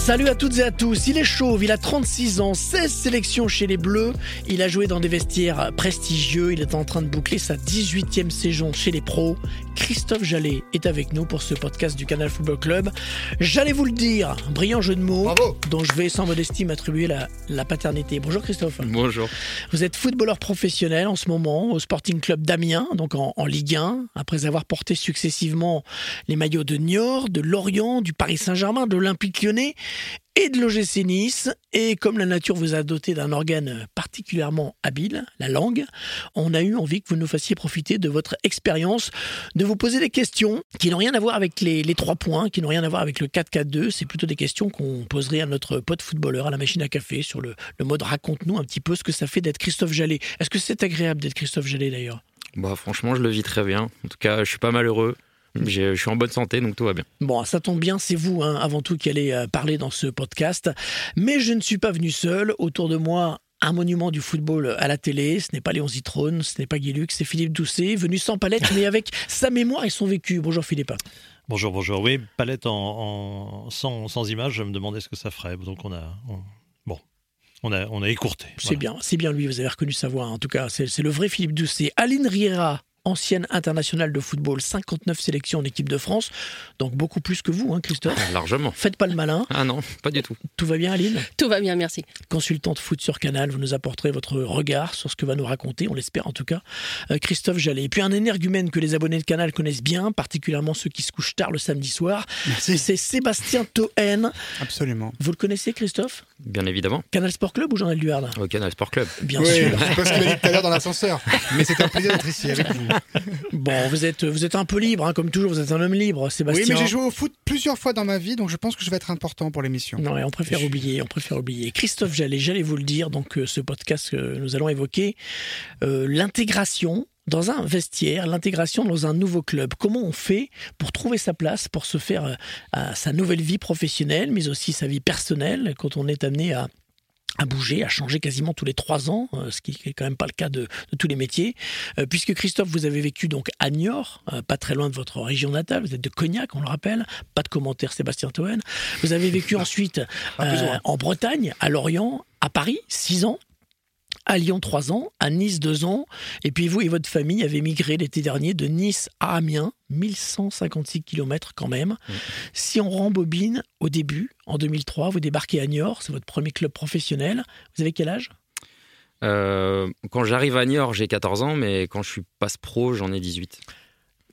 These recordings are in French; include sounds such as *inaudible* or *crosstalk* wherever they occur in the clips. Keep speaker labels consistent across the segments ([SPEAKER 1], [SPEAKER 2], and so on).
[SPEAKER 1] Salut à toutes et à tous, il est chauve, il a 36 ans, 16 sélections chez les Bleus, il a joué dans des vestiaires prestigieux, il est en train de boucler sa 18e saison chez les pros. Christophe Jallet est avec nous pour ce podcast du Canal Football Club. J'allais vous le dire, brillant jeu de mots,
[SPEAKER 2] Bravo.
[SPEAKER 1] dont je vais sans modestie m'attribuer la, la paternité. Bonjour Christophe.
[SPEAKER 3] Bonjour.
[SPEAKER 1] Vous êtes footballeur professionnel en ce moment au Sporting Club d'Amiens, donc en, en Ligue 1, après avoir porté successivement les maillots de Niort, de Lorient, du Paris Saint-Germain, de l'Olympique lyonnais et de l'OGC Nice. Et comme la nature vous a doté d'un organe particulièrement habile, la langue, on a eu envie que vous nous fassiez profiter de votre expérience, de vous poser des questions qui n'ont rien à voir avec les, trois points, qui n'ont rien à voir avec le 4-4-2. C'est plutôt des questions qu'on poserait à notre pote footballeur à la machine à café sur le, le mode raconte-nous un petit peu ce que ça fait d'être Christophe Jallet. Est-ce que c'est agréable d'être Christophe Jallet d'ailleurs?
[SPEAKER 3] Bah franchement, je le vis très bien. En tout cas, je suis pas malheureux. Je suis en bonne santé, donc tout va bien.
[SPEAKER 1] Bon, ça tombe bien, c'est vous hein, avant tout qui allez euh, parler dans ce podcast. Mais je ne suis pas venu seul. Autour de moi, un monument du football à la télé. Ce n'est pas Léon Zitrone, ce n'est pas Guy Lux, c'est Philippe Doucet, venu sans palette, mais avec sa mémoire et son vécu. Bonjour Philippe.
[SPEAKER 4] Bonjour, bonjour. Oui, palette en, en- sans, sans image, je me demandais ce que ça ferait. Donc on a, on- bon, on a, on a écourté.
[SPEAKER 1] C'est bien, c'est bien lui, vous avez reconnu sa voix. En tout cas, c'est c'est le vrai Philippe Doucet. Aline Riera. Ancienne internationale de football, 59 sélections en équipe de France, donc beaucoup plus que vous, hein, Christophe. *laughs*
[SPEAKER 3] Largement.
[SPEAKER 1] Faites pas le malin.
[SPEAKER 3] Ah non, pas du tout.
[SPEAKER 1] Tout va bien, Aline?
[SPEAKER 5] Tout va bien, merci.
[SPEAKER 1] consultante foot sur Canal, vous nous apporterez votre regard sur ce que va nous raconter, on l'espère en tout cas, euh, Christophe Jallet. Et puis un énergumène que les abonnés de Canal connaissent bien, particulièrement ceux qui se couchent tard le samedi soir, c'est Sébastien Toen.
[SPEAKER 2] Absolument.
[SPEAKER 1] Vous le connaissez Christophe?
[SPEAKER 3] Bien évidemment.
[SPEAKER 1] Canal Sport Club ou Journal du Hard?
[SPEAKER 3] Au Canal Sport Club.
[SPEAKER 1] Bien
[SPEAKER 2] Oui,
[SPEAKER 1] sûr.
[SPEAKER 2] c'est pas ce qu'il a dit tout à l'heure dans l'ascenseur. Mais c'est un plaisir d'être ici avec vous. *laughs*
[SPEAKER 1] Bon, vous êtes, vous êtes un peu libre, hein, comme toujours, vous êtes un homme libre,
[SPEAKER 2] Oui,
[SPEAKER 1] Sébastien.
[SPEAKER 2] mais j'ai joué au foot plusieurs fois dans ma vie, donc je pense que je vais être important pour l'émission.
[SPEAKER 1] Non, et on préfère oublier, on préfère oublier. Christophe Jallet, j'allais vous le dire, donc euh, ce podcast que nous allons évoquer, euh, l'intégration dans un vestiaire, l'intégration dans un nouveau club. Comment on fait pour trouver sa place, pour se faire euh, à sa nouvelle vie professionnelle, mais aussi sa vie personnelle, quand on est amené à à bouger, à changer quasiment tous les trois ans, euh, ce qui n'est quand même pas le cas de, de tous les métiers. Euh, puisque Christophe, vous avez vécu donc à Niort, euh, pas très loin de votre région natale, vous êtes de Cognac, on le rappelle, pas de commentaire Sébastien Toen. Vous avez vécu *laughs* ensuite euh, en Bretagne, à Lorient, à Paris, six ans. À Lyon, trois ans. À Nice, deux ans. Et puis vous et votre famille avez migré l'été dernier de Nice à Amiens, 1156 km quand même. Si on rembobine au début, en 2003, vous débarquez à Niort, c'est votre premier club professionnel. Vous avez quel âge?
[SPEAKER 3] Euh, quand j'arrive à Niort, j'ai 14 ans, mais quand je suis passe pro, j'en ai 18.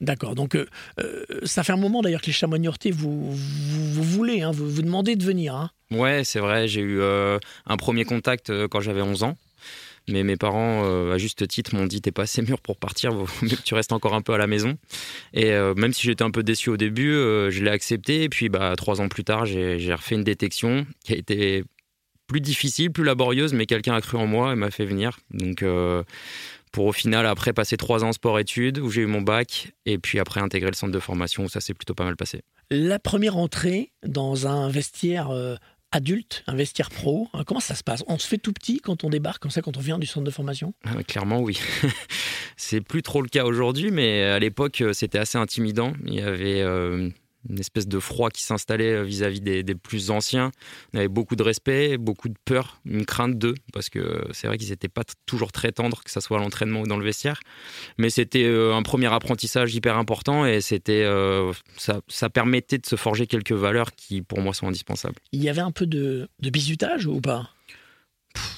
[SPEAKER 1] D'accord, donc euh, euh, ça fait un moment d'ailleurs que les chamois niortais vous, vous, vous voulez, hein, vous, vous demandez de venir. hein.
[SPEAKER 3] Ouais, c'est vrai, j'ai eu euh, un premier contact quand j'avais 11 ans. Mais mes parents, euh, à juste titre, m'ont dit T'es pas assez mûr pour partir, *laughs* tu restes encore un peu à la maison. Et euh, même si j'étais un peu déçu au début, euh, je l'ai accepté. Et puis, bah, trois ans plus tard, j'ai refait une détection qui a été plus difficile, plus laborieuse, mais quelqu'un a cru en moi et m'a fait venir. Donc, pour au final, après, passer trois ans sport-études, où j'ai eu mon bac, et puis après, intégrer le centre de formation, où ça s'est plutôt pas mal passé.
[SPEAKER 1] La première entrée dans un vestiaire adulte, un vestiaire pro, hein, comment ça se passe? On se fait tout petit quand on débarque, comme ça, quand on vient du centre de formation?
[SPEAKER 3] Ah, Clairement, oui. *laughs* c'est plus trop le cas aujourd'hui, mais à l'époque, euh, c'était assez intimidant. Il y avait euh, une espèce de froid qui s'installait euh, vis-à-vis des, des plus anciens. On avait beaucoup de respect, beaucoup de peur, une crainte d'eux, parce que c'est vrai qu'ils n'étaient pas toujours très tendres, que ce soit à l'entraînement ou dans le vestiaire. Mais c'était euh, un premier apprentissage hyper important et c'était, euh, ça, ça permettait de se forger quelques valeurs qui, pour moi, sont indispensables.
[SPEAKER 1] Il y avait un peu de, de bizutage ou pas?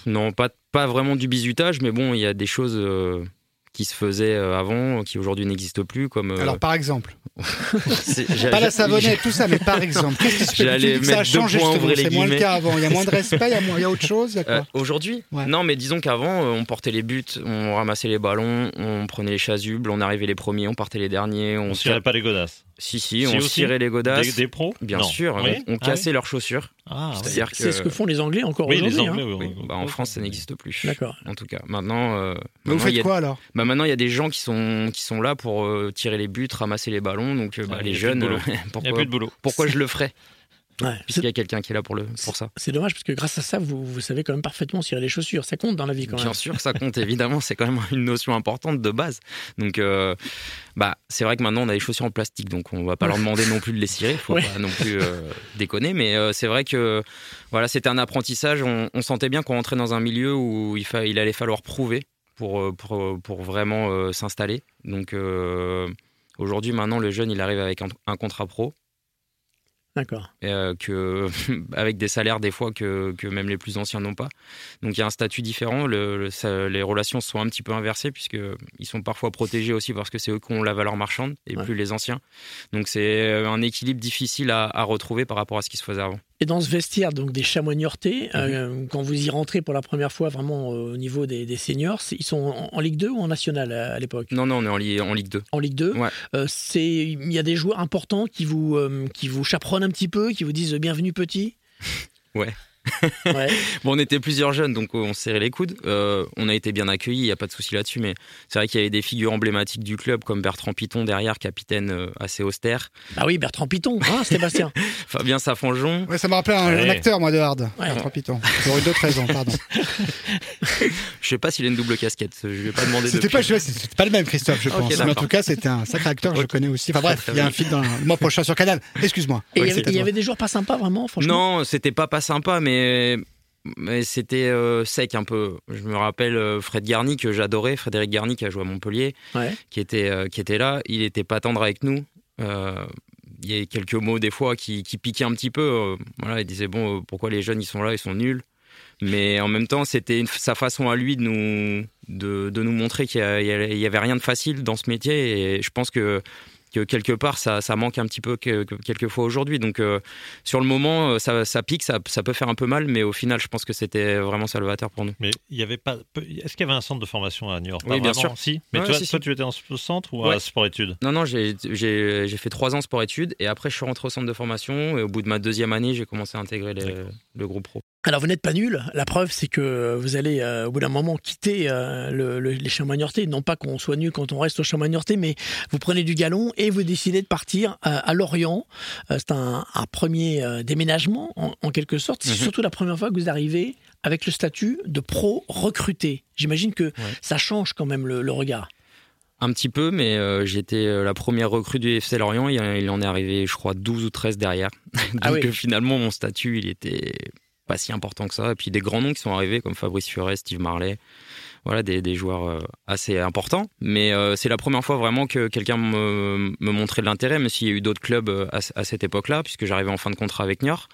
[SPEAKER 3] Non, pas, pas vraiment du bizutage, mais bon, il y a des choses euh, qui se faisaient euh, avant, qui aujourd'hui n'existent plus, comme... euh,
[SPEAKER 2] Alors, par exemple, *laughs* pas la savonnette, tout ça, mais par exemple, qu'est-ce qui se fait que ça a changé, c'est moins le cas avant. Il y a moins de respect, il y a, moins- il y a autre chose,
[SPEAKER 3] Euh, Aujourd'hui
[SPEAKER 2] Ouais.
[SPEAKER 3] Non, mais disons qu'avant, euh, on portait les buts, on ramassait les ballons, on prenait les chasubles, on arrivait les premiers, on partait les derniers, on,
[SPEAKER 4] On
[SPEAKER 3] se-
[SPEAKER 4] tirait pas les godasses.
[SPEAKER 3] Si, si, on
[SPEAKER 4] aussi
[SPEAKER 3] cirait les godasses.
[SPEAKER 4] Des, des pros
[SPEAKER 3] Bien
[SPEAKER 4] Non.
[SPEAKER 3] sûr,
[SPEAKER 4] Oui
[SPEAKER 3] on, on
[SPEAKER 4] Ah
[SPEAKER 3] cassait leurs chaussures.
[SPEAKER 4] Ah,
[SPEAKER 3] que.
[SPEAKER 1] C'est ce que font les Anglais encore
[SPEAKER 4] Oui, les
[SPEAKER 1] aujourd'hui.
[SPEAKER 4] Anglais,
[SPEAKER 1] hein.
[SPEAKER 4] oui,
[SPEAKER 3] bah, en France, ça n'existe plus.
[SPEAKER 1] D'accord.
[SPEAKER 3] En tout cas, maintenant. euh,
[SPEAKER 2] Mais vous
[SPEAKER 3] maintenant, il y
[SPEAKER 2] faites
[SPEAKER 3] a-
[SPEAKER 2] quoi alors?
[SPEAKER 3] Bah, maintenant, il y a des gens qui sont, qui sont là pour euh, tirer les buts, ramasser les ballons. Donc, euh, bah,
[SPEAKER 4] Ah,
[SPEAKER 3] les
[SPEAKER 4] plus de
[SPEAKER 3] jeunes, euh, *laughs*
[SPEAKER 4] Il n'y a plus de boulot.
[SPEAKER 3] pourquoi je le ferais?
[SPEAKER 1] Ouais,
[SPEAKER 3] puisqu'il y a quelqu'un qui est là pour, le, pour ça.
[SPEAKER 1] c'est dommage parce que grâce à ça, vous, vous savez quand même parfaitement cirer les chaussures. Ça compte dans la vie quand
[SPEAKER 3] Bien
[SPEAKER 1] même.
[SPEAKER 3] sûr, ça compte *laughs* évidemment, c'est quand même une notion importante de base. Donc, euh, bah, c'est vrai que maintenant on a des chaussures en plastique, donc on va pas leur demander non plus de les cirer, faut
[SPEAKER 1] Ouais.
[SPEAKER 3] pas non plus euh, *laughs* déconner. Mais euh, c'est vrai que voilà, c'était un apprentissage. On, on sentait bien qu'on rentrait dans un milieu où il, fa- il allait falloir prouver pour, pour, pour vraiment s'installer. Donc aujourd'hui, maintenant, le jeune, il arrive avec un, un contrat pro.
[SPEAKER 1] D'accord.
[SPEAKER 3] euh, que *laughs* avec des salaires des fois que, que même les plus anciens n'ont pas. Donc il y a un statut différent. Le, le- ça- les relations sont un petit peu inversées puisque ils sont parfois protégés aussi parce que c'est eux qui ont la valeur marchande et
[SPEAKER 1] Ouais.
[SPEAKER 3] plus les anciens. Donc c'est un équilibre difficile à, à retrouver par rapport à ce qui se faisait avant.
[SPEAKER 1] Et dans ce vestiaire donc des chamois niortais,
[SPEAKER 3] Mhm.
[SPEAKER 1] euh, quand vous y rentrez pour la première fois vraiment euh, au niveau des, des seniors, ils sont en, en Ligue 2 ou en National à, à l'époque?
[SPEAKER 3] Non non, on est en, Li- en Ligue 2.
[SPEAKER 1] En Ligue 2.
[SPEAKER 3] Ouais.
[SPEAKER 1] Euh, c'est il y a des joueurs importants qui vous qui vous chaperonnent un petit peu, qui vous disent bienvenue petit.
[SPEAKER 3] Ouais. *laughs*
[SPEAKER 1] ouais.
[SPEAKER 3] Bon, on était plusieurs jeunes, donc on se serrait les coudes. Euh, on a été bien accueillis, il n'y a pas de souci là-dessus, mais c'est vrai qu'il y avait des figures emblématiques du club, comme Bertrand Piton derrière, capitaine euh, assez austère,
[SPEAKER 1] Ah oui, Bertrand Piton, hein, Sébastien. *laughs*
[SPEAKER 3] Fabien Safangeon,
[SPEAKER 2] Ouais, ça me rappelait un,
[SPEAKER 4] Ouais.
[SPEAKER 2] un acteur, moi, de Hard.
[SPEAKER 1] Ouais.
[SPEAKER 2] Bertrand Piton. Pour une autre raison, pardon. *laughs*
[SPEAKER 3] je sais pas s'il a une double casquette, je lui ai pas demandé
[SPEAKER 2] C'était pas, pas le même, Christophe, je pense. Mais en tout cas, c'était un sacré acteur que je connais aussi. Enfin bref, il y a un film dans le mois prochain sur Canal. Excuse-moi.
[SPEAKER 1] Et il y avait-
[SPEAKER 3] c'est
[SPEAKER 1] il y avait des joueurs pas sympas vraiment, franchement.
[SPEAKER 3] Non, c'était pas pas sympa, mais, mais c'était euh, sec un peu. Je me rappelle euh, Fred Garni que j'adorais, Frédéric Garni qui a joué à Montpellier,
[SPEAKER 1] Ouais.
[SPEAKER 3] qui était euh, qui était là. Il était pas tendre avec nous. Il y a quelques mots des fois qui, qui piquaient un petit peu. voilà, il disait bon, pourquoi les jeunes ils sont là, ils sont nuls? Mais en même temps, c'était sa façon à lui de nous de, de nous montrer qu'il y a- il y, avait- il y avait rien de facile dans ce métier. Et je pense que que quelque part ça, ça manque un petit peu que, que- quelquefois aujourd'hui. Donc euh, sur le moment, euh, ça, ça pique, ça, ça peut faire un peu mal, mais au final, je pense que c'était vraiment salvateur pour nous.
[SPEAKER 4] Mais il y avait pas. Est-ce qu'il y avait un centre de formation à New York?
[SPEAKER 3] Oui,
[SPEAKER 4] Pas
[SPEAKER 3] bien
[SPEAKER 4] vraiment,
[SPEAKER 3] sûr.
[SPEAKER 4] Si. Mais
[SPEAKER 3] Ouais,
[SPEAKER 4] toi,
[SPEAKER 3] si,
[SPEAKER 4] toi,
[SPEAKER 3] si.
[SPEAKER 4] tu étais en ce centre ou
[SPEAKER 3] Ouais.
[SPEAKER 4] à sport-études
[SPEAKER 3] Non, non, j'ai fait trois ans sport-études et après je suis rentré au centre de formation et au bout de ma deuxième année, j'ai commencé à intégrer les- le groupe pro.
[SPEAKER 1] Alors vous n'êtes pas nul. La preuve, c'est que vous allez euh, au bout d'un moment quitter euh, le- le- les niortais. Non pas qu'on soit nul quand on reste au chamois niortais, mais vous prenez du galon et vous décidez de partir euh, à Lorient. Euh, c'est un, un premier euh, déménagement en, en quelque sorte. C'est
[SPEAKER 3] Mhm.
[SPEAKER 1] surtout la première fois que vous arrivez avec le statut de pro recruté. J'imagine que ça change quand même le, le regard.
[SPEAKER 3] Un petit peu, mais euh, j'étais euh, la première recrue du FC Lorient. Il, il en est arrivé, je crois, 12 ou 13 derrière. *laughs* Donc
[SPEAKER 1] Ah oui.
[SPEAKER 3] finalement, mon statut, il était pas si important que ça. Et puis des grands noms qui sont arrivés, comme Fabrice Furet, Steve Marley. Voilà, des, des joueurs euh, assez importants. Mais euh, c'est la première fois vraiment que quelqu'un me, me montrait de l'intérêt, même s'il y a eu d'autres clubs euh, à, à cette époque-là, puisque j'arrivais en fin de contrat avec Niort.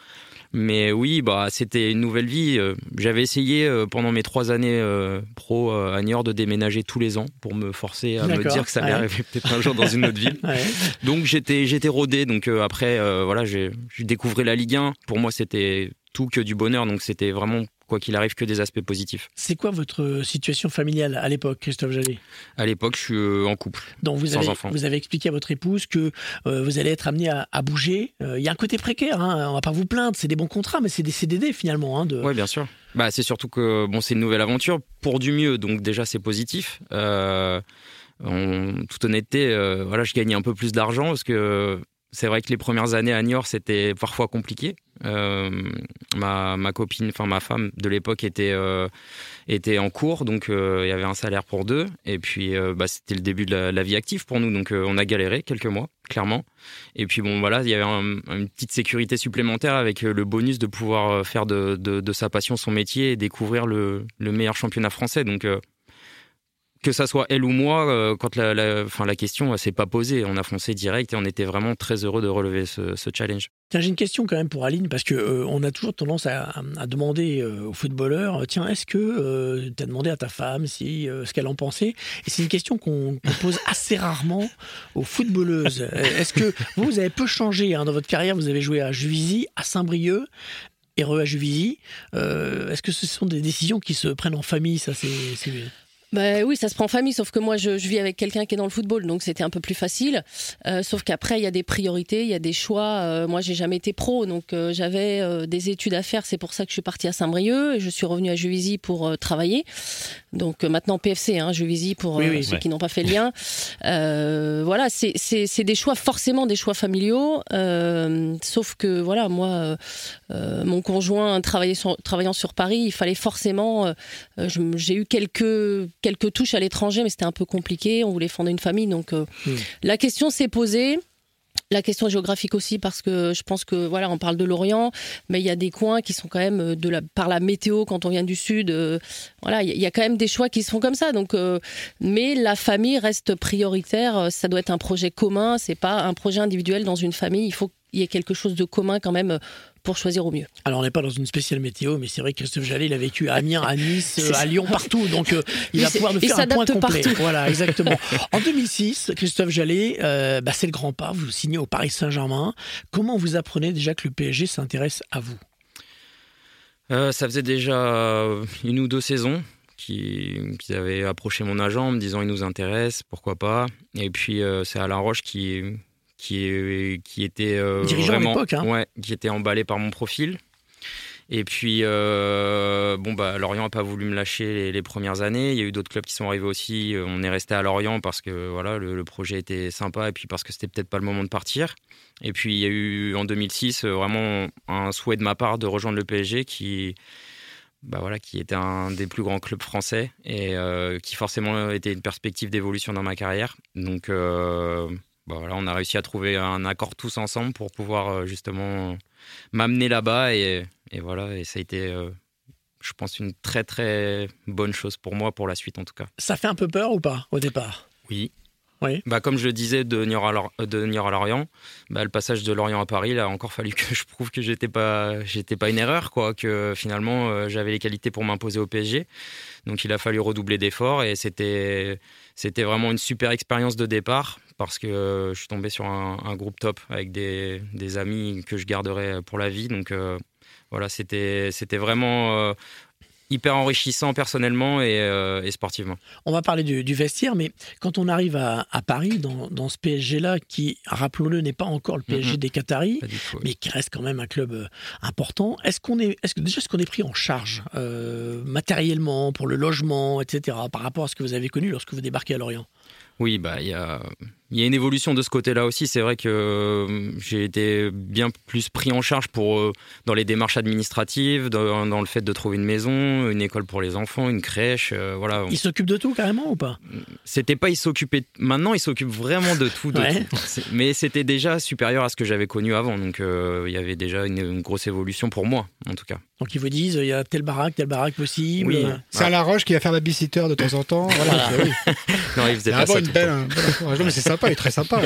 [SPEAKER 3] Mais oui, bah, c'était une nouvelle vie. J'avais essayé euh, pendant mes trois années euh, pro euh, à Niort de déménager tous les ans pour me forcer à me dire que ça allait
[SPEAKER 1] ouais.
[SPEAKER 3] arriver peut-être un jour dans une autre ville. *laughs*
[SPEAKER 1] Ouais.
[SPEAKER 3] Donc j'étais j'étais rodé. Donc après voilà, j'ai découvert la Ligue 1. Pour moi, c'était tout que du bonheur. Donc c'était vraiment quoi qu'il arrive que des aspects positifs.
[SPEAKER 1] C'est quoi votre situation familiale à l'époque, Christophe Jallet?
[SPEAKER 3] À l'époque, je suis euh, en couple.
[SPEAKER 1] Donc vous
[SPEAKER 3] Sans
[SPEAKER 1] avez,
[SPEAKER 3] enfant.
[SPEAKER 1] vous avez expliqué à votre épouse que euh, vous allez être amené à, à bouger. Euh, Il y a un côté précaire, hein, on va pas vous plaindre, c'est des bons contrats, mais c'est des CDD finalement. Hein, de...
[SPEAKER 3] Ouais, bien sûr. Bah, c'est surtout que bon, c'est une nouvelle aventure pour du mieux, donc déjà c'est positif. Euh, en toute honnêteté, euh, voilà, je gagnais un peu plus d'argent parce que c'est vrai que les premières années à Niort c'était parfois compliqué. Euh, ma, ma copine, enfin ma femme de l'époque était euh, était en cours, donc euh, il y avait un salaire pour deux, et puis bah, c'était le début de la, vie active pour nous, donc on a galéré quelques mois, clairement. Et puis bon, voilà, il y avait un- une petite sécurité supplémentaire avec le bonus de pouvoir faire de, de- sa passion son métier et découvrir le, le meilleur championnat français. Donc, que ça soit elle ou moi, euh, quand la, la, enfin, la question ne s'est pas posée, on a foncé direct et on était vraiment très heureux de relever ce, challenge.
[SPEAKER 1] Tiens, j'ai une question quand même pour Aline, parce que euh, a toujours tendance à, demander euh, aux footballeurs, euh, tiens, est-ce que tu as demandé à ta femme si ce qu'elle en pensait? Et c'est une question qu'on qu'on pose assez rarement aux footballeuses. Est-ce que vous, vous avez peu changé hein, dans votre carrière? Vous avez joué à Juvisy, à Saint-Brieuc. RE à Juvisy, est-ce que ce sont des décisions qui se prennent en famille? Ça, c'est-
[SPEAKER 5] Bah oui, ça se prend en famille, sauf que moi, je, je vis avec quelqu'un qui est dans le football, donc c'était un peu plus facile. Euh, sauf qu'après, il y a des priorités, il y a des choix. Euh, moi, j'ai jamais été pro, donc euh, j'avais euh, des études à faire. C'est pour ça que je suis partie à Saint-Brieuc et je suis revenue à Juvisy pour euh, travailler. Donc euh, maintenant PFC, hein, Juvisy pour
[SPEAKER 1] Oui,
[SPEAKER 5] euh,
[SPEAKER 1] oui.
[SPEAKER 5] ceux
[SPEAKER 4] Ouais.
[SPEAKER 5] qui n'ont pas fait le *laughs* lien. Euh, voilà, c'est- des choix forcément des choix familiaux. euh, sauf que voilà, moi, euh, mon conjoint sur- travaillant sur Paris, il fallait forcément. J'ai eu quelques quelques touches à l'étranger, mais c'était un peu compliqué. On voulait fonder une famille, donc
[SPEAKER 1] Hmm.
[SPEAKER 5] la question s'est posée. La question géographique aussi, parce que je pense que voilà, on parle de l'Orient, mais il y a des coins qui sont quand même euh, de la, par la météo quand on vient du sud. euh, voilà, il y, a- quand même des choix qui se font comme ça. Donc, euh, mais la famille reste prioritaire. Ça doit être un projet commun. C'est pas un projet individuel dans une famille. Il faut qu'il y ait quelque chose de commun quand même euh, pour choisir au mieux.
[SPEAKER 1] Alors, on n'est pas dans une spéciale météo, mais c'est vrai que Christophe Jallet, il a vécu à Amiens, à Nice, euh, à Lyon, partout. Donc, euh, il
[SPEAKER 5] Il
[SPEAKER 1] va pouvoir nous
[SPEAKER 5] il
[SPEAKER 1] faire un point complet.
[SPEAKER 5] partout.
[SPEAKER 1] Voilà, *laughs* exactement. en 2006, Christophe Jallet, euh, bah, c'est le grand pas. Vous signez au Paris Saint-Germain. Comment vous apprenez déjà que le PSG s'intéresse à vous?
[SPEAKER 3] Euh, ça faisait déjà une ou deux saisons qui- qu'ils avaient approché mon agent en me disant il nous intéresse, pourquoi pas? Et puis euh, c'est Alain Roche qui, qui, qui était euh,
[SPEAKER 1] Dirigeant à
[SPEAKER 3] vraiment,
[SPEAKER 1] l'époque, hein.
[SPEAKER 3] ouais, qui était emballé par mon profil. Et puis, euh, bon, bah, Lorient n'a pas voulu me lâcher les, les premières années. Il y a eu d'autres clubs qui sont arrivés aussi. Euh, On est resté à Lorient parce que voilà, le, le projet était sympa et puis parce que c'était peut-être pas le moment de partir. Et puis, il y a eu en 2006 euh, vraiment un souhait de ma part de rejoindre le PSG qui, bah voilà, qui était un des plus grands clubs français et euh, qui forcément était une perspective d'évolution dans ma carrière. Donc, euh, bah voilà, on a réussi à trouver un accord tous ensemble pour pouvoir euh, justement m'amener là-bas et, et voilà, et ça a été, euh, je pense, une très très bonne chose pour moi pour la suite en tout cas.
[SPEAKER 1] Ça fait un peu peur ou pas au départ?
[SPEAKER 3] Oui.
[SPEAKER 1] Oui.
[SPEAKER 3] Bah, comme je le disais de Niort à, Lor- euh, de Niort à Lorient, bah, le passage de Lorient à Paris, il a encore fallu *laughs* que je prouve que j'étais pas, j'étais pas une erreur, quoi, que finalement euh, j'avais les qualités pour m'imposer au PSG. Donc il a fallu redoubler d'efforts et c'était, c'était vraiment une super expérience de départ parce que euh, je suis tombé sur un, un groupe top avec des, des amis que je garderai pour la vie. Donc euh, voilà, c'était, vraiment euh, hyper enrichissant personnellement et, euh, et sportivement.
[SPEAKER 1] On va parler du, du vestiaire, mais quand on arrive à, à Paris, dans, dans ce PSG-là, qui, rappelons-le, n'est pas encore le PSG
[SPEAKER 3] Mhm.
[SPEAKER 1] des Qataris,
[SPEAKER 3] tout, ouais.
[SPEAKER 1] mais qui reste quand même un club important. Est-ce qu'on est, que déjà est-ce qu'on est pris en charge euh, matériellement pour le logement, etc. Par rapport à ce que vous avez connu lorsque vous débarquez à Lorient?
[SPEAKER 3] Oui, bah il y a, il y a une évolution de ce côté-là aussi. C'est vrai que euh, j'ai été bien plus pris en charge pour euh, dans les démarches administratives, dans, dans le fait de trouver une maison, une école pour les enfants, une crèche. euh, voilà,
[SPEAKER 1] Il s'occupe de tout carrément ou pas?
[SPEAKER 3] C'était pas il s'occupait. Maintenant, il s'occupe vraiment de tout, de
[SPEAKER 1] Ouais.
[SPEAKER 3] tout. C'est- Mais c'était déjà supérieur à ce que j'avais connu avant. Donc euh, il y avait déjà une, une grosse évolution pour moi, en tout cas.
[SPEAKER 1] Donc ils vous disent il y a telle baraque, telle baraque possible.
[SPEAKER 3] Oui.
[SPEAKER 1] Euh,
[SPEAKER 2] C'est Alain Roche qui va faire babysitter de temps en temps. Voilà, c'est- *laughs* oui.
[SPEAKER 3] Non, il faisait
[SPEAKER 2] Il
[SPEAKER 3] pas ça.
[SPEAKER 2] une belle, un bel encouragement, mais c'est sympa, il est très sympa.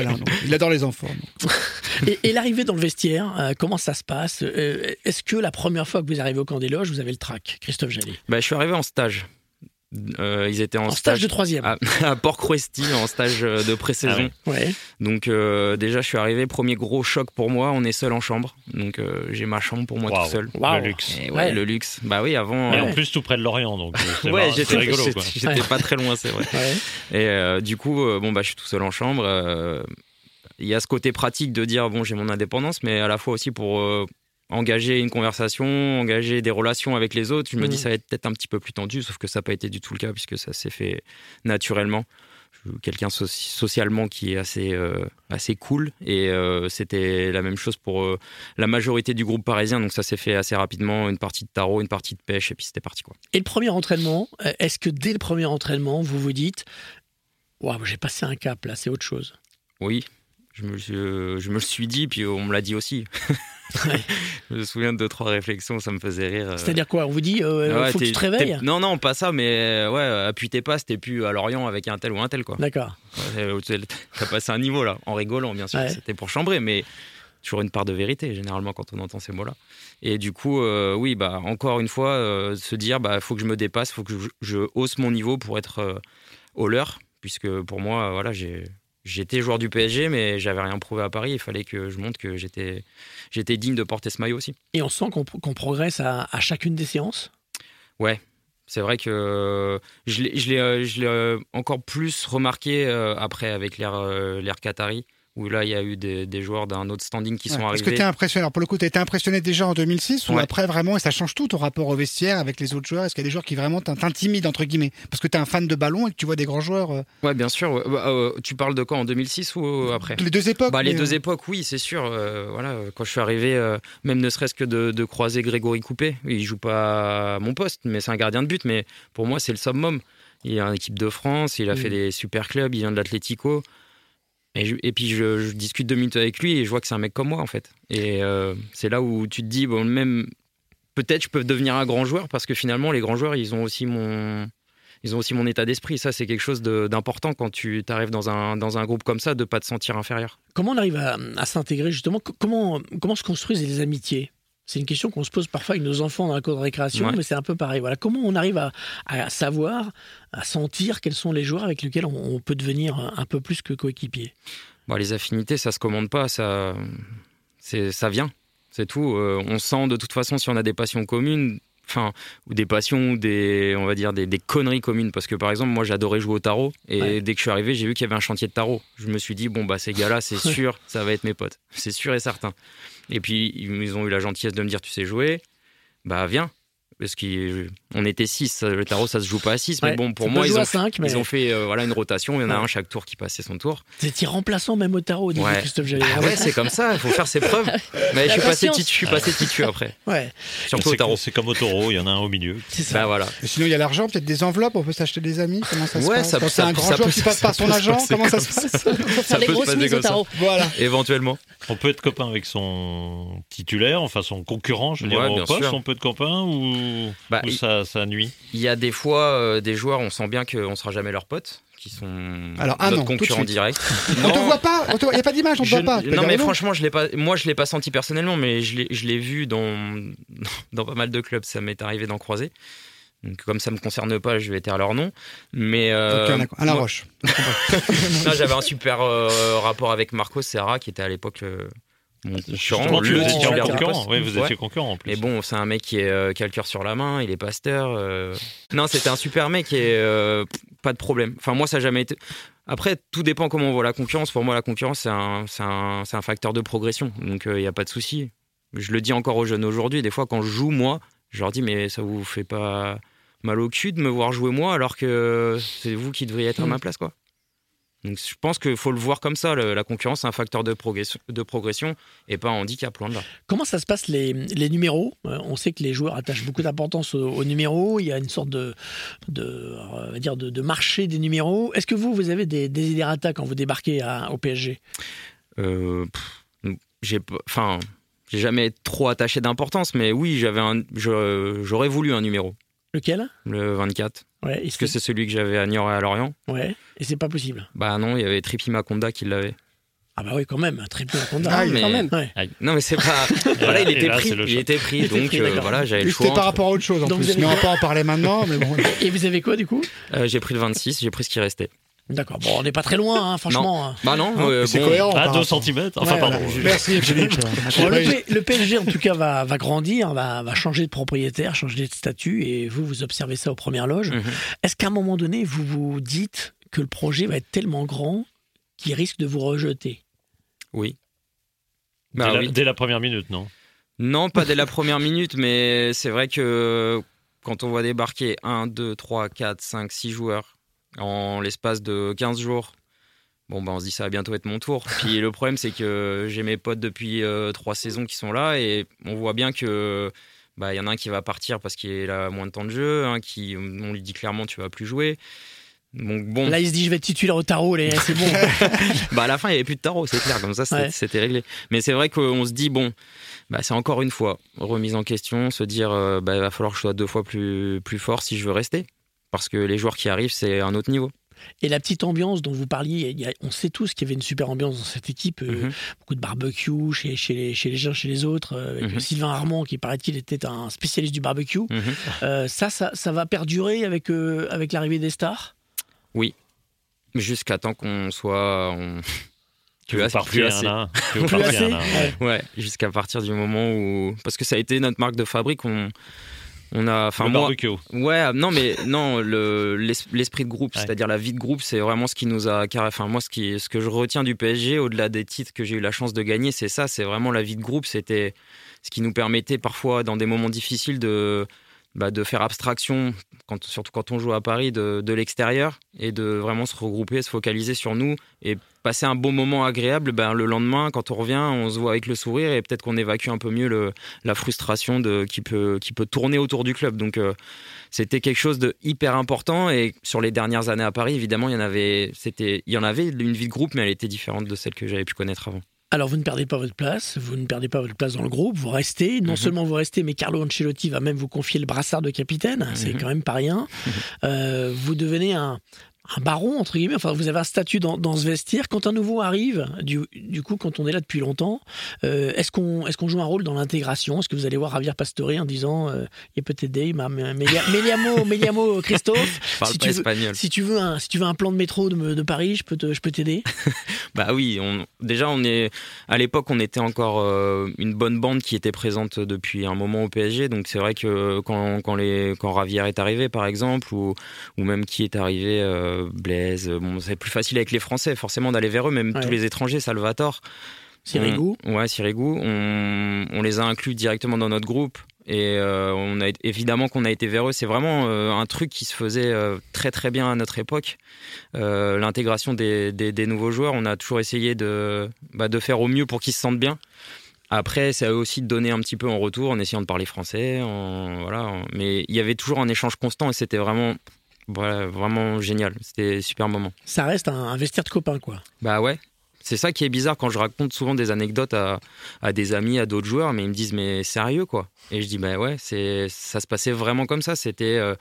[SPEAKER 2] Il adore les enfants. donc. *laughs*
[SPEAKER 1] Et, et l'arrivée dans le vestiaire, euh, comment ça se passe? Euh, Est-ce que la première fois que vous arrivez au camp des loges, vous avez le trac, Christophe Jallet?
[SPEAKER 3] Bah, je suis arrivé en stage. Euh, ils étaient en,
[SPEAKER 1] En stage de troisième.
[SPEAKER 3] à, *laughs* à Port-Cruesty en stage euh, de pré-saison.
[SPEAKER 4] Ah.
[SPEAKER 1] Ouais.
[SPEAKER 3] Donc euh, déjà, je suis arrivé, premier gros choc pour moi, on est seul en chambre. Donc euh, j'ai ma chambre pour moi tout seul.
[SPEAKER 4] Le luxe.
[SPEAKER 3] Et ouais,
[SPEAKER 1] Ouais.
[SPEAKER 3] le luxe. Bah oui, avant...
[SPEAKER 4] Et
[SPEAKER 3] euh,
[SPEAKER 4] en plus, tout près de Lorient, donc c'est *laughs*
[SPEAKER 3] ouais, j'étais
[SPEAKER 4] rigolo.
[SPEAKER 3] j'étais- pas très loin, c'est vrai.
[SPEAKER 1] Ouais.
[SPEAKER 3] Et euh, du coup, euh, bon bah, je suis tout seul en chambre. euh, Il y a ce côté pratique de dire bon, j'ai mon indépendance, mais à la fois aussi pour euh, engager une conversation, engager des relations avec les autres. Je me dis ça va être peut-être un petit peu plus tendu, sauf que ça n'a pas été du tout le cas puisque ça s'est fait naturellement. Quelqu'un soci- socialement qui est assez euh, assez cool et euh, c'était la même chose pour euh, la majorité du groupe parisien donc ça s'est fait assez rapidement une partie de tarot une partie de pêche et puis c'était parti quoi
[SPEAKER 1] Et le premier entraînement, est-ce que dès le premier entraînement, vous vous dites Waouh, j'ai passé un cap là, c'est autre chose
[SPEAKER 3] Oui, je me, le suis- je me le suis dit, puis on me l'a dit aussi. *laughs*
[SPEAKER 1] Ouais.
[SPEAKER 3] je me souviens de deux, trois réflexions, ça me faisait rire. euh.
[SPEAKER 1] C'est-à-dire quoi On vous dit euh,
[SPEAKER 3] Ouais,
[SPEAKER 1] faut que
[SPEAKER 3] t'es-
[SPEAKER 1] tu te réveilles?
[SPEAKER 3] t'es- Non, non, pas ça, mais euh, ouais, appuie tes pas, c'était plus à Lorient avec un tel ou un tel, quoi.
[SPEAKER 1] D'accord.
[SPEAKER 3] Ouais, euh, t'es- T'as passé un niveau, là, en rigolant, bien sûr. C'était pour chambrer, mais toujours une part de vérité, généralement, quand on entend ces mots-là. Et du coup, euh, oui, bah, encore une fois, euh, se dire, bah, faut que je me dépasse, faut que je, je hausse mon niveau pour être au leur, puisque pour moi, voilà, j'ai. J'étais joueur du PSG, mais j'avais rien prouvé à Paris. Il fallait que je montre que j'étais, j'étais digne de porter ce maillot aussi.
[SPEAKER 1] Et on sent qu'on qu'on progresse à, à chacune des séances?
[SPEAKER 3] C'est vrai que je l'ai, je l'ai, euh, je l'ai, euh, encore plus remarqué euh, après avec l'ère, l'ère Qatari, où là, il y a eu des, des joueurs d'un autre standing qui
[SPEAKER 2] Ouais.
[SPEAKER 3] sont
[SPEAKER 2] Est-ce
[SPEAKER 3] arrivés.
[SPEAKER 2] que tu es impressionné? Alors pour le coup, tu été impressionné déjà en 2006 ou
[SPEAKER 3] Ouais.
[SPEAKER 2] après vraiment, et ça change tout ton rapport au vestiaire avec les autres joueurs? Est-ce qu'il y a des joueurs qui vraiment t'in- t'intimident, entre guillemets? Parce que tu es un fan de ballon et que tu vois des grands joueurs euh,
[SPEAKER 3] Ouais, bien sûr. ouais. Bah, euh, tu parles de quoi en 2006 ou euh, après?
[SPEAKER 2] Les deux époques
[SPEAKER 3] Bah, les deux
[SPEAKER 2] euh,
[SPEAKER 3] époques, oui, c'est sûr. Voilà, quand je suis arrivé, même ne serait-ce que de, de croiser Grégory Coupé, il joue pas à mon poste, mais c'est un gardien de but. Mais pour moi, c'est le summum. Il est en équipe de France, il a
[SPEAKER 2] Mm.
[SPEAKER 3] fait des super clubs, il vient de l'Atlético. Et, puis je, discute deux minutes avec lui et je vois que c'est un mec comme moi en fait. Et euh, c'est là où tu te dis, bon, même peut-être je peux devenir un grand joueur parce que finalement, les grands joueurs, ils ont aussi mon, ils ont aussi mon état d'esprit. Ça, c'est quelque chose d'important quand tu arrives dans un, dans un groupe comme ça, de pas te sentir inférieur.
[SPEAKER 1] Comment on arrive à, à s'intégrer justement? Co- comment, comment se construisent les amitiés? C'est une question qu'on se pose parfois avec nos enfants dans la cour de récréation,
[SPEAKER 3] Ouais.
[SPEAKER 1] mais c'est un peu pareil. Voilà. Comment on arrive à, à savoir, à sentir quels sont les joueurs avec lesquels on, on peut devenir un, peu plus que coéquipier?
[SPEAKER 3] Bon, les affinités, ça se commande pas, ça, c'est, ça vient, c'est tout. Euh, on sent de toute façon si on a des passions communes, enfin, ou des passions, ou des, on va dire des, des conneries communes. Parce que par exemple, moi, j'adorais jouer au tarot, et
[SPEAKER 1] Ouais.
[SPEAKER 3] dès que je suis arrivé, j'ai vu qu'il y avait un chantier de tarot. Je me suis dit, bon bah ces gars-là, c'est *laughs* sûr, ça va être mes potes, c'est sûr et certain. Et puis ils ont eu la gentillesse de me dire, tu sais jouer, bah viens. Parce qu'on était 6, le tarot ça se joue pas à 6, mais bon, pour
[SPEAKER 1] ça
[SPEAKER 3] moi, ils ont,
[SPEAKER 1] cinq, mais
[SPEAKER 3] ils ont fait euh, voilà, une rotation, il y en a
[SPEAKER 1] Ouais.
[SPEAKER 3] un chaque tour qui passait son tour.
[SPEAKER 1] Vous étiez remplaçant même au tarot
[SPEAKER 3] Ouais.
[SPEAKER 1] Christophe Jallet.
[SPEAKER 3] Ah ouais, c'est comme ça, il faut faire ses preuves. *laughs* Mais je suis, passé titu, je suis passé titu après, *laughs*
[SPEAKER 1] Ouais,
[SPEAKER 3] surtout au
[SPEAKER 4] C'est
[SPEAKER 3] tarot.
[SPEAKER 4] c'est comme au taureau, il y en a un au milieu.
[SPEAKER 1] c'est ça.
[SPEAKER 3] Bah voilà.
[SPEAKER 2] Et sinon, il y a l'argent, peut-être des enveloppes, on peut s'acheter des amis Comment ça se
[SPEAKER 3] Ouais,
[SPEAKER 2] passe
[SPEAKER 3] ça
[SPEAKER 2] Quand c'est un
[SPEAKER 3] ça-
[SPEAKER 2] grand
[SPEAKER 3] ça
[SPEAKER 2] joueur
[SPEAKER 3] peut-
[SPEAKER 2] qui passe
[SPEAKER 3] ça
[SPEAKER 2] par son agent, comment ça se passe
[SPEAKER 5] faire
[SPEAKER 3] se
[SPEAKER 5] grosses
[SPEAKER 3] passer
[SPEAKER 5] mises au
[SPEAKER 3] comme ça.
[SPEAKER 5] tarot.
[SPEAKER 2] Voilà.
[SPEAKER 3] Éventuellement.
[SPEAKER 4] On peut être copain avec son titulaire, enfin son concurrent, je veux dire,
[SPEAKER 3] Ouais,
[SPEAKER 4] au
[SPEAKER 3] bien
[SPEAKER 4] poste,
[SPEAKER 3] sûr.
[SPEAKER 4] on peut être copain ou,
[SPEAKER 3] Bah,
[SPEAKER 4] ou ça, ça nuit?
[SPEAKER 3] Il y a des fois euh, des joueurs, on sent bien qu'on sera jamais leurs potes, qui sont
[SPEAKER 2] Alors, ah
[SPEAKER 3] notre
[SPEAKER 2] non,
[SPEAKER 3] concurrent direct.
[SPEAKER 2] On te voit pas, il n'y a pas d'image, on te
[SPEAKER 3] Je-
[SPEAKER 2] voit pas.
[SPEAKER 3] Non
[SPEAKER 2] dire
[SPEAKER 3] mais franchement, je l'ai pas. Moi, je l'ai pas senti personnellement, mais je l'ai, je l'ai vu dans *laughs* dans pas mal de clubs. Ça m'est arrivé d'en croiser. Donc, comme ça me concerne pas, je vais taire leur nom. Mais euh,
[SPEAKER 2] d'accord. Alain
[SPEAKER 3] moi-
[SPEAKER 2] Roche. *laughs*
[SPEAKER 3] non, j'avais un super euh, rapport avec Marco Serra, qui était à l'époque euh, mon concurrent,
[SPEAKER 4] Justement, tu
[SPEAKER 3] le
[SPEAKER 4] vous étiez
[SPEAKER 3] titulaire du
[SPEAKER 4] concurrent.
[SPEAKER 3] poste.
[SPEAKER 4] Oui, vous
[SPEAKER 3] Ouais.
[SPEAKER 4] étiez concurrent en plus.
[SPEAKER 3] Mais bon, c'est un mec qui, est, euh, qui a le cœur sur la main, il est pasteur. euh. Non, c'était un super mec et euh, pas de problème. Enfin, moi, ça n'a jamais été. Après, tout dépend comment on voit la concurrence. Pour moi, la concurrence, c'est un, c'est un, c'est un facteur de progression. Donc, il n'y a pas de souci. Je le dis encore aux jeunes aujourd'hui. Des fois, quand je joue, moi, je leur dis, mais ça vous fait pas mal au cul de me voir jouer moi alors que c'est vous qui devriez être à ma place, quoi. Donc, je pense qu'il faut le voir comme ça. la concurrence, c'est un facteur de progression, de progression et pas un handicap, loin de là.
[SPEAKER 1] Comment ça se passe les, les numéros? Euh, On sait que les joueurs attachent beaucoup d'importance aux, aux numéros. Il y a une sorte de, de, on va dire de, de marché des numéros. Est-ce que vous, vous avez des desiderata quand vous débarquez à- au PSG
[SPEAKER 3] Euh, j'ai enfin jamais trop attaché d'importance mais oui j'avais j'aurais voulu un numéro
[SPEAKER 1] Lequel?
[SPEAKER 3] Le 24
[SPEAKER 1] Ouais,
[SPEAKER 3] est-ce que c'est celui que j'avais à Niort et à Lorient
[SPEAKER 1] ouais, et c'est pas possible.
[SPEAKER 3] bah non il y avait Tripi Makonda qui l'avait
[SPEAKER 1] Ah bah oui, quand même, triple Honda.
[SPEAKER 2] Ah,
[SPEAKER 3] mais-
[SPEAKER 5] Quand même.
[SPEAKER 1] Ouais.
[SPEAKER 3] non mais c'est pas *laughs* voilà il était
[SPEAKER 4] là,
[SPEAKER 3] pris il était pris
[SPEAKER 1] Il était
[SPEAKER 3] donc
[SPEAKER 1] pris,
[SPEAKER 3] euh,
[SPEAKER 1] d'accord.
[SPEAKER 3] voilà j'avais le
[SPEAKER 2] C'était
[SPEAKER 3] choix
[SPEAKER 2] par
[SPEAKER 3] entre-
[SPEAKER 2] rapport à autre chose en
[SPEAKER 1] Donc
[SPEAKER 2] plus.
[SPEAKER 1] avez
[SPEAKER 2] Mais on va pas en parler maintenant. Mais bon. *laughs*
[SPEAKER 1] Et vous avez quoi du coup?
[SPEAKER 3] Euh, j'ai pris le 26 j'ai pris ce qui restait
[SPEAKER 1] D'accord, bon, on n'est pas très loin, hein, franchement.
[SPEAKER 3] bah non euh,
[SPEAKER 2] c'est
[SPEAKER 3] bon,
[SPEAKER 2] cohérent.
[SPEAKER 4] À
[SPEAKER 2] par
[SPEAKER 4] 2
[SPEAKER 2] rapport.
[SPEAKER 4] cm Enfin,
[SPEAKER 2] Ouais,
[SPEAKER 4] pardon. je-
[SPEAKER 2] Merci Philippe.
[SPEAKER 1] Bon, le, P- le PSG, en tout cas, va, va grandir, va, va changer de propriétaire, changer de statut, et vous, vous observez ça aux premières loges.
[SPEAKER 3] Mhm.
[SPEAKER 1] Est-ce qu'à un moment donné, vous vous dites que le projet va être tellement grand qu'il risque de vous rejeter?
[SPEAKER 3] Oui
[SPEAKER 4] Dès,
[SPEAKER 3] bah
[SPEAKER 4] la,
[SPEAKER 3] oui
[SPEAKER 4] dès la première minute, non?
[SPEAKER 3] Non, pas dès la première minute, mais c'est vrai que quand on voit débarquer 1, 2, 3, 4, 5, 6 joueurs en l'espace de 15 jours, bon, bah, on se dit ça va bientôt être mon tour. *laughs* Puis le problème, c'est que j'ai mes potes depuis 3 saisons qui sont là et on voit bien que. bah, Il y en a un qui va partir parce qu'il a moins de temps de jeu, qui, on lui dit clairement tu vas plus jouer. Donc bon,
[SPEAKER 1] Là, il se dit, je vais être titulaire au tarot, les... c'est bon. *laughs*
[SPEAKER 3] bah à la fin, il n'y avait plus de tarot, c'est clair, comme ça, c'était
[SPEAKER 1] Ouais.
[SPEAKER 3] réglé. Mais c'est vrai qu'on se dit, bon, bah, c'est encore une fois remise en question, se dire, euh, bah, il va falloir que je sois deux fois plus, plus fort si je veux rester. Parce que les joueurs qui arrivent, c'est un autre niveau.
[SPEAKER 1] Et la petite ambiance dont vous parliez, il y a- on sait tous qu'il y avait une super ambiance dans cette équipe. euh,
[SPEAKER 3] Mhm.
[SPEAKER 1] beaucoup de barbecue chez, chez, les, chez les uns, chez les autres. euh, avec
[SPEAKER 3] Mhm.
[SPEAKER 1] Sylvain Armand, qui paraît-il était un spécialiste du barbecue.
[SPEAKER 3] Mhm.
[SPEAKER 1] Euh, ça, ça, ça va perdurer avec, euh, avec l'arrivée des stars?
[SPEAKER 3] Jusqu'à temps qu'on soit. on- *laughs*
[SPEAKER 4] Tu
[SPEAKER 3] assez-
[SPEAKER 4] partir
[SPEAKER 3] plus assez.
[SPEAKER 1] Plus assez
[SPEAKER 4] un.
[SPEAKER 1] Ouais.
[SPEAKER 3] Ouais, jusqu'à partir du moment où. Parce que ça a été notre marque de fabrique. On, On a, enfin moi,
[SPEAKER 4] barbecue.
[SPEAKER 3] ouais, non mais non, le l'es- l'esprit de groupe,
[SPEAKER 4] Ouais.
[SPEAKER 3] c'est-à-dire la vie de groupe, c'est vraiment ce qui nous a, enfin moi, ce qui, ce que je retiens du PSG, au-delà des titres que j'ai eu la chance de gagner, c'est ça, c'est vraiment la vie de groupe. C'était ce qui nous permettait parfois, dans des moments difficiles, de bah, de faire abstraction, surtout quand on joue à Paris, de, l'extérieur et de vraiment se regrouper, se focaliser sur nous et passer un bon moment agréable. Ben, le lendemain, quand on revient, on se voit avec le sourire et peut-être qu'on évacue un peu mieux la frustration qui, peut, tourner autour du club. Donc euh, c'était quelque chose de hyper important et sur les dernières années à Paris, évidemment, il y en avait une vie de groupe, mais elle était différente de celle que j'avais pu connaître avant.
[SPEAKER 1] Alors, vous ne perdez pas votre place, vous ne perdez pas votre place dans le groupe, vous restez. Non
[SPEAKER 3] Mhm.
[SPEAKER 1] seulement vous restez, mais Carlo Ancelotti va même vous confier le brassard de capitaine. C'est
[SPEAKER 3] Mhm.
[SPEAKER 1] quand même pas rien. *laughs* Euh, vous devenez un, un baron, entre guillemets. Enfin, vous avez un statut dans, dans ce vestiaire. Quand un nouveau arrive, du, du coup, quand on est là depuis longtemps, euh, est-ce qu'on est qu'on joue un rôle dans l'intégration? Est-ce que vous allez voir Javier Pastore en disant euh, il peut t'aider, ma- ma- Melia- Meliamo, *laughs* Meliamo, Christophe si tu, veux, si, tu veux un, si tu veux un plan de métro de, de Paris, je peux te- je peux t'aider *laughs*
[SPEAKER 3] Bah oui, on, déjà on est à l'époque on était encore euh, une bonne bande qui était présente depuis un moment au PSG, donc c'est vrai que quand, quand les quand Ravière est arrivé par exemple ou ou même qui est arrivé euh, Blaise, bon c'est plus facile avec les Français forcément d'aller vers eux, même
[SPEAKER 1] Ouais.
[SPEAKER 3] tous les étrangers, Salvatore,
[SPEAKER 1] Sirigu
[SPEAKER 3] on- Ouais, Sirigu. On, on les a inclus directement dans notre groupe. Et euh, on a évidemment qu'on a été vers eux. C'est vraiment euh, un truc qui se faisait euh, très très bien à notre époque. Euh, L'intégration des, des- des nouveaux joueurs, on a toujours essayé de, bah, de faire au mieux pour qu'ils se sentent bien. Après, c'est à eux aussi de donner un petit peu en retour en essayant de parler français. en- voilà. Mais il y avait toujours un échange constant et c'était vraiment, voilà, vraiment génial. C'était un super moment.
[SPEAKER 1] Ça reste un, un vestiaire de copains, quoi.
[SPEAKER 3] Bah ouais. C'est ça qui est bizarre quand je raconte souvent des anecdotes à, à des amis, à d'autres joueurs, mais ils me disent mais sérieux quoi. Et je dis bah ouais, c'est ça se passait vraiment comme ça. C'était euh,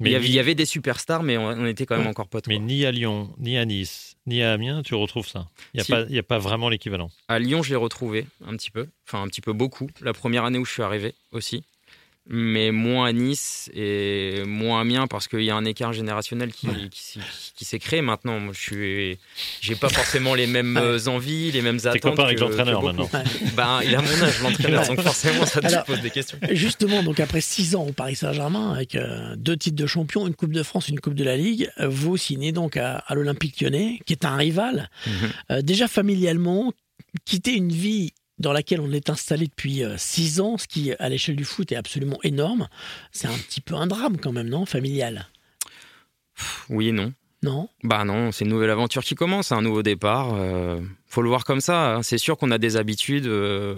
[SPEAKER 3] il, y avait,
[SPEAKER 4] ni-
[SPEAKER 3] il y avait des superstars, mais on, on était quand même encore potes.
[SPEAKER 4] Mais
[SPEAKER 3] quoi.
[SPEAKER 4] ni à Lyon, ni à Nice, ni à Amiens, tu retrouves ça. Il n'y a,
[SPEAKER 3] Si.
[SPEAKER 4] pas- il y a pas vraiment l'équivalent.
[SPEAKER 3] À Lyon, je l'ai retrouvé un petit peu, enfin un petit peu beaucoup. La première année où je suis arrivé aussi, mais moins à Nice et moins à Amiens parce qu'il y a un écart générationnel qui, qui, s'y- qui s'est créé. Maintenant, moi, je suis, j'ai pas forcément les mêmes euh, envies, les mêmes attentes.
[SPEAKER 4] copain avec
[SPEAKER 3] que-
[SPEAKER 4] l'entraîneur maintenant.
[SPEAKER 3] Ben, il a mon âge, l'entraîneur, donc forcément, ça te pose des questions.
[SPEAKER 1] Justement, donc après six ans au Paris Saint-Germain, avec euh, deux titres de champion, une Coupe de France, une Coupe de la Ligue, vous signez donc à, à l'Olympique lyonnais, qui est un rival.
[SPEAKER 3] Mhm.
[SPEAKER 1] Euh, déjà familialement, quitter une vie dans laquelle on est installé depuis euh, six ans, ce qui à l'échelle du foot est absolument énorme, c'est un petit peu un drame quand même, non Familial?
[SPEAKER 3] Oui et non.
[SPEAKER 1] Non?
[SPEAKER 3] Bah non, c'est une nouvelle aventure qui commence, un nouveau départ. euh, faut le voir comme ça. hein. C'est sûr qu'on a des habitudes euh,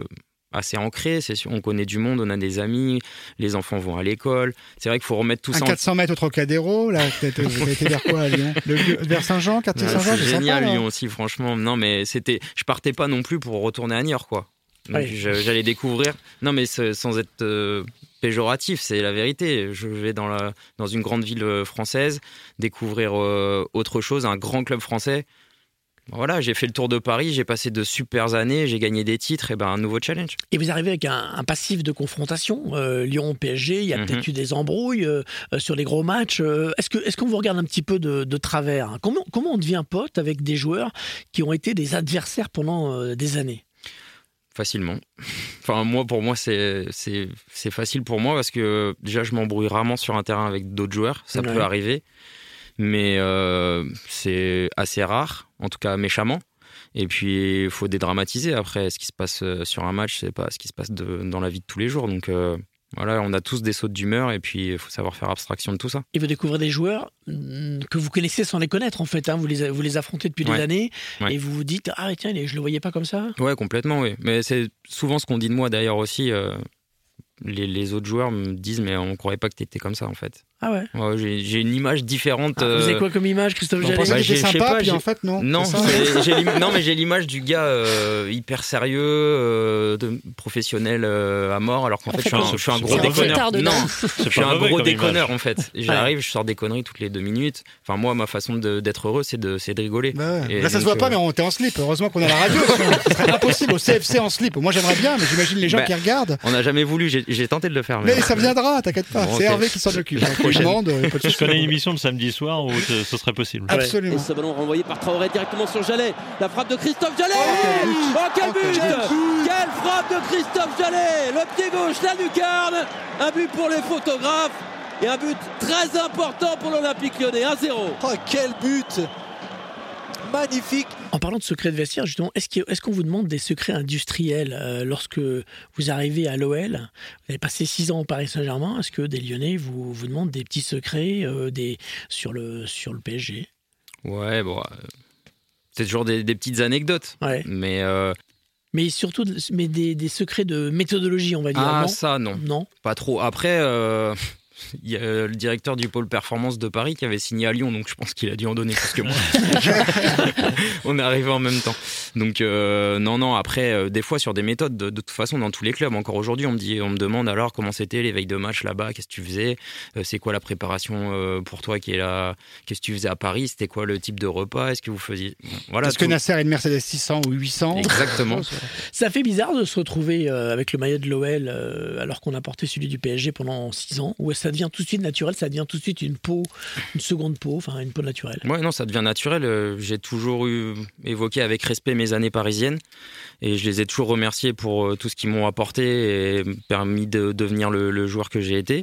[SPEAKER 3] assez ancrées. C'est sûr, on connaît du monde, on a des amis, les enfants vont à l'école. C'est vrai qu'il faut remettre tout
[SPEAKER 2] Un
[SPEAKER 3] ça. en-
[SPEAKER 2] 400 mètres au Trocadéro, là, peut-être, vous avez été vers quoi à Lyon? Le Vers Saint-Jean, quartier
[SPEAKER 3] Ouais,
[SPEAKER 2] Saint-Jean,
[SPEAKER 3] c'est
[SPEAKER 2] sympa,
[SPEAKER 3] génial
[SPEAKER 2] là.
[SPEAKER 3] Lyon aussi, franchement. Non, mais c'était, je partais pas non plus pour retourner à Niort, quoi. Donc j'allais découvrir. Non, mais sans être euh, péjoratif, c'est la vérité. Je vais dans la dans une grande ville euh, française découvrir euh, autre chose, un grand club français. Voilà, j'ai fait le tour de Paris, j'ai passé de super années, j'ai gagné des titres, et ben un nouveau challenge.
[SPEAKER 1] Et vous arrivez avec un, un passif de confrontation, euh, Lyon-PSG, il y a
[SPEAKER 3] Mhm.
[SPEAKER 1] peut-être eu des embrouilles euh, sur les gros matchs. euh, est-ce, que, est-ce qu'on vous regarde un petit peu de, de travers hein? Comment, comment on devient pote avec des joueurs qui ont été des adversaires pendant des années?
[SPEAKER 3] Facilement. *laughs* Enfin, moi, pour moi, c'est facile pour moi parce que déjà, je m'embrouille rarement sur un terrain avec d'autres joueurs. Ça
[SPEAKER 1] Ouais.
[SPEAKER 3] peut arriver, mais euh, c'est assez rare, en tout cas méchamment. Et puis, il faut dédramatiser après. Ce qui se passe euh, sur un match, c'est pas ce qui se passe de- dans la vie de tous les jours. Donc, euh, voilà, on a tous des sautes d'humeur et puis il faut savoir faire abstraction de tout ça.
[SPEAKER 1] Et vous découvrez des joueurs mm, que vous connaissez sans les connaître en fait. hein. Vous, les, vous les affrontez depuis des années
[SPEAKER 3] Ouais.
[SPEAKER 1] et vous vous dites Ah tiens, je le voyais pas comme ça.
[SPEAKER 3] Ouais, complètement, oui. Mais c'est souvent ce qu'on dit de moi d'ailleurs aussi. euh, les, les autres joueurs me disent, mais on croyait pas que t'étais comme ça en fait.
[SPEAKER 1] Ah ouais.
[SPEAKER 3] Ouais, j'ai une image différente.
[SPEAKER 1] Ah, Vous avez
[SPEAKER 3] euh,
[SPEAKER 1] quoi comme image, Christophe Jallet
[SPEAKER 3] bah, j'ai-
[SPEAKER 2] sympa,
[SPEAKER 3] pas,
[SPEAKER 2] puis en fait, non. *laughs*
[SPEAKER 3] Non, mais j'ai l'image du gars euh, hyper sérieux, euh, de professionnel euh, à mort, alors qu'en
[SPEAKER 5] En
[SPEAKER 3] fait,
[SPEAKER 5] fait,
[SPEAKER 3] je suis un,
[SPEAKER 4] c'est-
[SPEAKER 3] je suis un
[SPEAKER 4] c'est
[SPEAKER 3] gros déconneur. Non, *laughs* je suis un gros déconneur
[SPEAKER 4] image.
[SPEAKER 3] en fait. J'arrive, je sors des conneries toutes les deux minutes. Enfin, moi, ma façon d'être heureux, c'est de, rigoler.
[SPEAKER 2] Bah ouais.
[SPEAKER 3] Et
[SPEAKER 2] Là, ça se voit pas, mais on était en slip. Heureusement qu'on a la radio. Ce serait impossible au CFC en slip. Moi, j'aimerais bien, mais j'imagine les gens
[SPEAKER 3] Bah,
[SPEAKER 2] qui regardent.
[SPEAKER 3] On n'a jamais voulu, j'ai tenté de le faire.
[SPEAKER 2] Mais ça viendra, t'inquiète pas. C'est. Hervé qui s'en occupe. Demande,
[SPEAKER 4] Je connais une émission le samedi soir où ce serait possible.
[SPEAKER 6] Et
[SPEAKER 2] Absolument.
[SPEAKER 6] ce ballon renvoyé par Traoré directement sur Jallet. La frappe de Christophe Jallet
[SPEAKER 2] quel but.
[SPEAKER 6] Oh quel
[SPEAKER 2] Oh,
[SPEAKER 6] but
[SPEAKER 2] but.
[SPEAKER 6] Quelle frappe de Christophe Jallet Le pied gauche, la lucarne Un but pour les photographes et un but très important pour l'Olympique lyonnais, 1-0.
[SPEAKER 7] Oh, quel but Magnifique
[SPEAKER 1] En parlant de secrets de vestiaire, justement, est-ce qu'on vous demande des secrets industriels euh, lorsque vous arrivez à l'OL Vous avez passé six ans au Paris Saint-Germain. Est-ce que des Lyonnais vous, vous demandent des petits secrets euh, des, sur, le, sur le PSG
[SPEAKER 3] Ouais, bon. euh, C'est toujours des, des petites anecdotes.
[SPEAKER 1] ouais.
[SPEAKER 3] Mais euh,
[SPEAKER 1] Mais surtout mais des, des secrets de méthodologie, on va dire.
[SPEAKER 3] ah,
[SPEAKER 1] non?
[SPEAKER 3] ça, non.
[SPEAKER 1] non?
[SPEAKER 3] Pas trop. Après, euh, il y a euh, le directeur du pôle performance de Paris qui avait signé à Lyon, donc je pense qu'il a dû en donner plus que moi. *laughs* On est arrivé en même temps. Donc euh, non, non. Après, euh, des fois sur des méthodes, de, de toute façon, dans tous les clubs, encore aujourd'hui, on me dit, on me demande alors comment c'était les veilles de match là-bas, qu'est-ce que tu faisais, Euh, c'est quoi la préparation euh, pour toi qui est là, qu'est-ce que tu faisais à Paris, c'était quoi le type de repas, est-ce que vous faisiez, Bon, voilà.
[SPEAKER 2] Est-ce que. Nasser a une Mercedes 600 ou 800
[SPEAKER 3] Exactement. *laughs*
[SPEAKER 1] Ça fait bizarre de se retrouver euh, avec le maillot de l'OL euh, alors qu'on a porté celui du PSG pendant six ans, où ça devient tout de suite naturel, ça devient tout de suite une peau, une seconde peau, enfin une peau naturelle.
[SPEAKER 3] Ouais, non, ça devient naturel. Euh, J'ai toujours eu évoqué avec respect mes années parisiennes et je les ai toujours remerciés pour euh, tout ce qu'ils m'ont apporté et permis de devenir le, le joueur que j'ai été.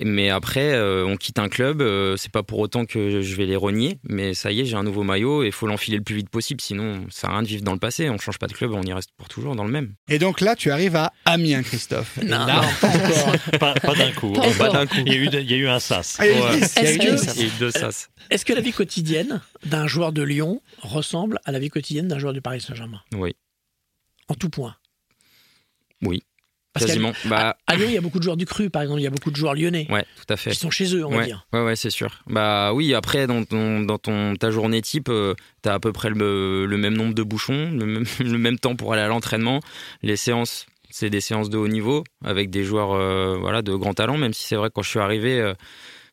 [SPEAKER 3] Mais après, euh, on quitte un club, euh, c'est pas pour autant que je vais les renier, mais ça y est, j'ai un nouveau maillot et il faut l'enfiler le plus vite possible, sinon ça sert à rien de vivre dans le passé, on change pas de club, on y reste pour toujours dans le même.
[SPEAKER 2] Et donc là, tu arrives à Amiens, Christophe.
[SPEAKER 1] Non,
[SPEAKER 2] là-
[SPEAKER 1] non, pas encore. *laughs*
[SPEAKER 4] Pas, pas d'un coup.
[SPEAKER 5] Pas
[SPEAKER 4] hein.
[SPEAKER 3] coup.
[SPEAKER 4] Il y, a eu, il y a eu un sas.
[SPEAKER 2] Il y a eu. Il y a
[SPEAKER 3] deux sas.
[SPEAKER 1] Est-ce que la vie quotidienne d'un joueur de Lyon ressemble à la vie quotidienne d'un joueur du Paris Saint-Germain?
[SPEAKER 3] Oui,
[SPEAKER 1] En tout point?
[SPEAKER 3] oui,
[SPEAKER 1] Parce
[SPEAKER 3] quasiment. Bah,
[SPEAKER 1] À Lyon, il y a beaucoup de joueurs du cru, par exemple, il y a beaucoup de joueurs lyonnais
[SPEAKER 3] ouais, tout à fait.
[SPEAKER 1] qui sont chez eux, on va
[SPEAKER 3] ouais,
[SPEAKER 1] dire.
[SPEAKER 3] Ouais, ouais, c'est sûr. Bah oui, après, dans, ton, dans ton, ta journée type, tu t'as à peu près le, le même nombre de bouchons, le même, *laughs* le même temps pour aller à l'entraînement. Les séances, c'est des séances de haut niveau avec des joueurs euh, voilà, de grand talent, même si c'est vrai que quand je suis arrivé, euh,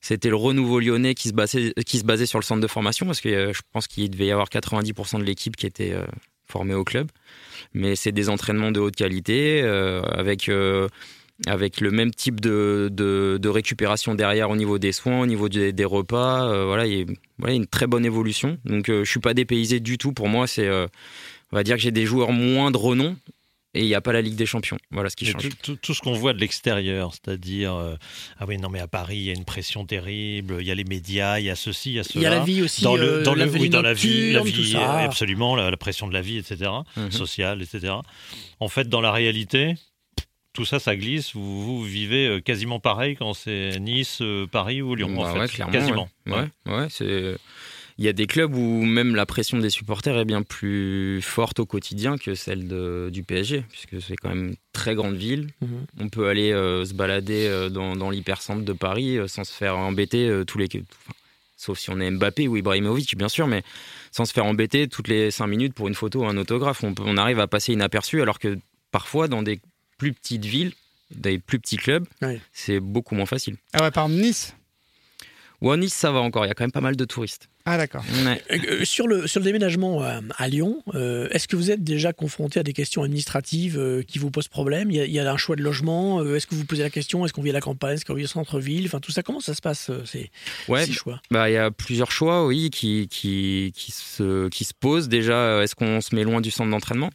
[SPEAKER 3] c'était le renouveau lyonnais qui se, basait, qui se basait sur le centre de formation, parce que euh, je pense qu'il devait y avoir 90% de l'équipe qui était formée au club. Mais c'est des entraînements de haute qualité, euh, avec... euh, avec le même type de, récupération derrière au niveau des soins, au niveau des, repas. euh, voilà, il une très bonne évolution. Donc, je suis pas dépaysé du tout. Pour moi, c'est, on va dire que j'ai des joueurs moins de renom et il n'y a pas la Ligue des Champions. Voilà ce qui change.
[SPEAKER 4] tout, tout- tout ce qu'on voit de l'extérieur, c'est-à-dire, euh, ah oui, non, mais à Paris, il y a une pression terrible, il y a les médias, il y a ceci, il y a cela.
[SPEAKER 1] Il y a la vie aussi,
[SPEAKER 4] dans le,
[SPEAKER 1] euh,
[SPEAKER 4] dans le,
[SPEAKER 1] la
[SPEAKER 4] oui,
[SPEAKER 1] vie
[SPEAKER 4] dans la vie, la vie,
[SPEAKER 1] ça.
[SPEAKER 4] euh, absolument, la, la pression de la vie, etc.,
[SPEAKER 3] Mhm.
[SPEAKER 4] sociale, etc. En fait, dans la réalité, tout ça, ça glisse. Vous, vous vivez quasiment pareil quand c'est Nice, Paris ou Lyon,
[SPEAKER 3] Bah
[SPEAKER 4] en fait.
[SPEAKER 3] ouais, clairement,
[SPEAKER 4] quasiment.
[SPEAKER 3] Ouais, ouais, ouais, c'est. Il y a des clubs où même la pression des supporters est bien plus forte au quotidien que celle de- du PSG, puisque c'est quand même une très grande ville.
[SPEAKER 1] Mhm.
[SPEAKER 3] On peut aller euh, se balader euh, dans, dans l'hypercentre de Paris euh, sans se faire embêter euh, tous les. enfin, sauf si on est Mbappé ou Ibrahimovic, bien sûr, mais sans se faire embêter toutes les cinq minutes pour une photo ou un autographe. On, peut- on arrive à passer inaperçu, alors que parfois, dans des plus petites villes, des plus petits clubs,
[SPEAKER 1] Ouais.
[SPEAKER 3] c'est beaucoup moins facile.
[SPEAKER 2] Ah ouais, par exemple, Nice.
[SPEAKER 3] Ou à Nice, ça va encore, il y a quand même pas mal de touristes.
[SPEAKER 2] Ah d'accord.
[SPEAKER 3] Ouais.
[SPEAKER 1] Euh, sur, le, sur le déménagement euh, à Lyon, euh, est-ce que vous êtes déjà confronté à des questions administratives euh, qui vous posent problème? Il y, a, il y a un choix de logement euh, Est-ce que vous posez la question Est-ce qu'on vit à la campagne Est-ce qu'on vit au centre-ville? Enfin, tout ça, comment ça se passe euh, ces,
[SPEAKER 3] Ouais,
[SPEAKER 1] ces choix?
[SPEAKER 3] bah il y a plusieurs choix, oui, qui, qui, qui, se, qui se posent. Déjà, euh, est-ce qu'on se met loin du centre d'entraînement?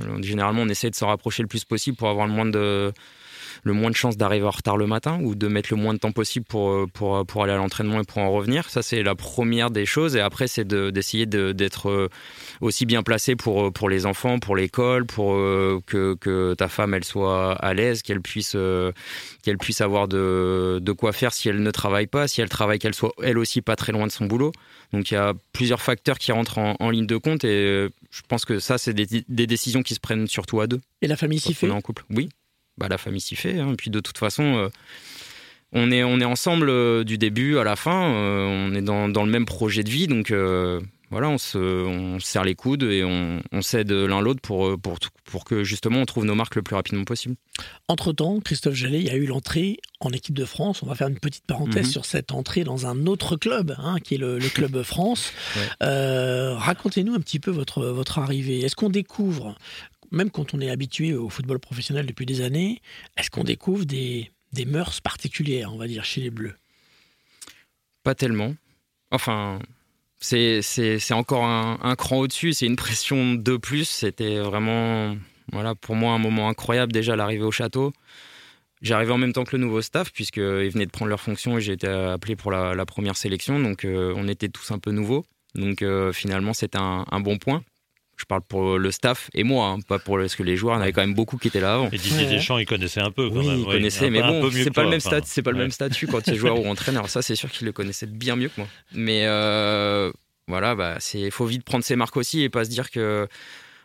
[SPEAKER 3] Euh, Généralement, on essaie de s'en rapprocher le plus possible pour avoir le moins de, le moins de chances d'arriver en retard le matin ou de mettre le moins de temps possible pour, euh, pour, pour aller à l'entraînement et pour en revenir. Ça, c'est la première des choses. Et après, c'est de- d'essayer de- d'être euh, aussi bien placé pour, euh, pour les enfants, pour l'école, pour euh, que, que ta femme, elle soit à l'aise, qu'elle puisse, euh, qu'elle puisse avoir de, de quoi faire si elle ne travaille pas, si elle travaille, qu'elle soit elle aussi pas très loin de son boulot. Donc il y a plusieurs facteurs qui rentrent en, en ligne de compte et euh, je pense que ça, c'est des, des décisions qui se prennent surtout à deux.
[SPEAKER 1] Et la famille s'y fait
[SPEAKER 3] est en couple. Oui, bah, la famille s'y fait. hein. Et puis de toute façon, euh, on, est, on est ensemble euh, du début à la fin. euh, on est dans, dans le même projet de vie. Donc voilà, on se, on se serre les coudes et on, on s'aide l'un l'autre pour, pour, pour que justement on trouve nos marques le plus rapidement possible.
[SPEAKER 1] Entre-temps, Christophe Jallet, il y a eu l'entrée en équipe de France. On va faire une petite parenthèse
[SPEAKER 3] Mhm.
[SPEAKER 1] sur cette entrée dans un autre club, hein, qui est le, le Club *laughs* France.
[SPEAKER 3] Ouais.
[SPEAKER 1] Euh, Racontez-nous un petit peu votre, votre arrivée. Est-ce qu'on découvre, même quand on est habitué au football professionnel depuis des années, est-ce qu'on découvre des, des mœurs particulières, on va dire, chez les Bleus?
[SPEAKER 3] Pas tellement. Enfin, c'est encore un, cran au-dessus. C'est une pression de plus. C'était vraiment, voilà, pour moi un moment incroyable déjà l'arrivée au château. J'arrivais en même temps que le nouveau staff, puisqu'ils venaient de prendre leur fonction et j'ai été appelé pour la, première sélection. Donc, euh, on était tous un peu nouveaux. Donc, euh, finalement, c'était un bon point. Je parle pour le staff et moi, hein, pas pour le- parce que les joueurs, il y en avait quand même beaucoup qui étaient là avant.
[SPEAKER 4] Et Didier. Deschamps, il connaissait un peu quand
[SPEAKER 3] Oui,
[SPEAKER 4] même.
[SPEAKER 3] il connaissait, mais bon, c'est pas le même
[SPEAKER 4] enfin,
[SPEAKER 3] statut, c'est pas le même statut quand tu es *laughs* joueur ou entraîneur. Ça, c'est sûr qu'il le connaissait bien mieux que moi. Mais euh, voilà, bah, c'est, faut vite prendre ses marques aussi et pas se dire que.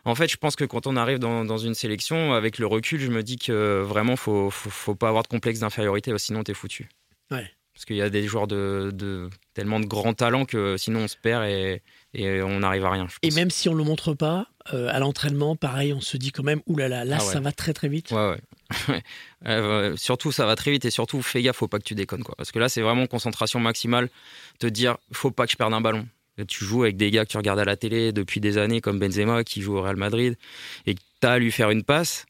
[SPEAKER 3] En fait, je pense que quand on arrive dans, dans une sélection, avec le recul, je me dis que vraiment, faut, faut, faut pas avoir de complexe d'infériorité, sinon t'es foutu.
[SPEAKER 1] Ouais.
[SPEAKER 3] Parce qu'il y a des joueurs de, de tellement de grands talents que sinon on se perd et, et on n'arrive à rien. je
[SPEAKER 1] Et même si on ne le montre pas, euh, à l'entraînement, pareil, on se dit quand même, oulala, là,
[SPEAKER 3] Ah ouais.
[SPEAKER 1] ça va très très vite.
[SPEAKER 3] Ouais, ouais. *laughs* Euh, surtout, ça va très vite et surtout, fais gaffe, faut pas que tu déconnes. Quoi. Parce que là, c'est vraiment concentration maximale. Te dire, faut pas que je perde un ballon. Tu joues avec des gars que tu regardes à la télé depuis des années, comme Benzema, qui joue au Real Madrid, et que tu as à lui faire une passe,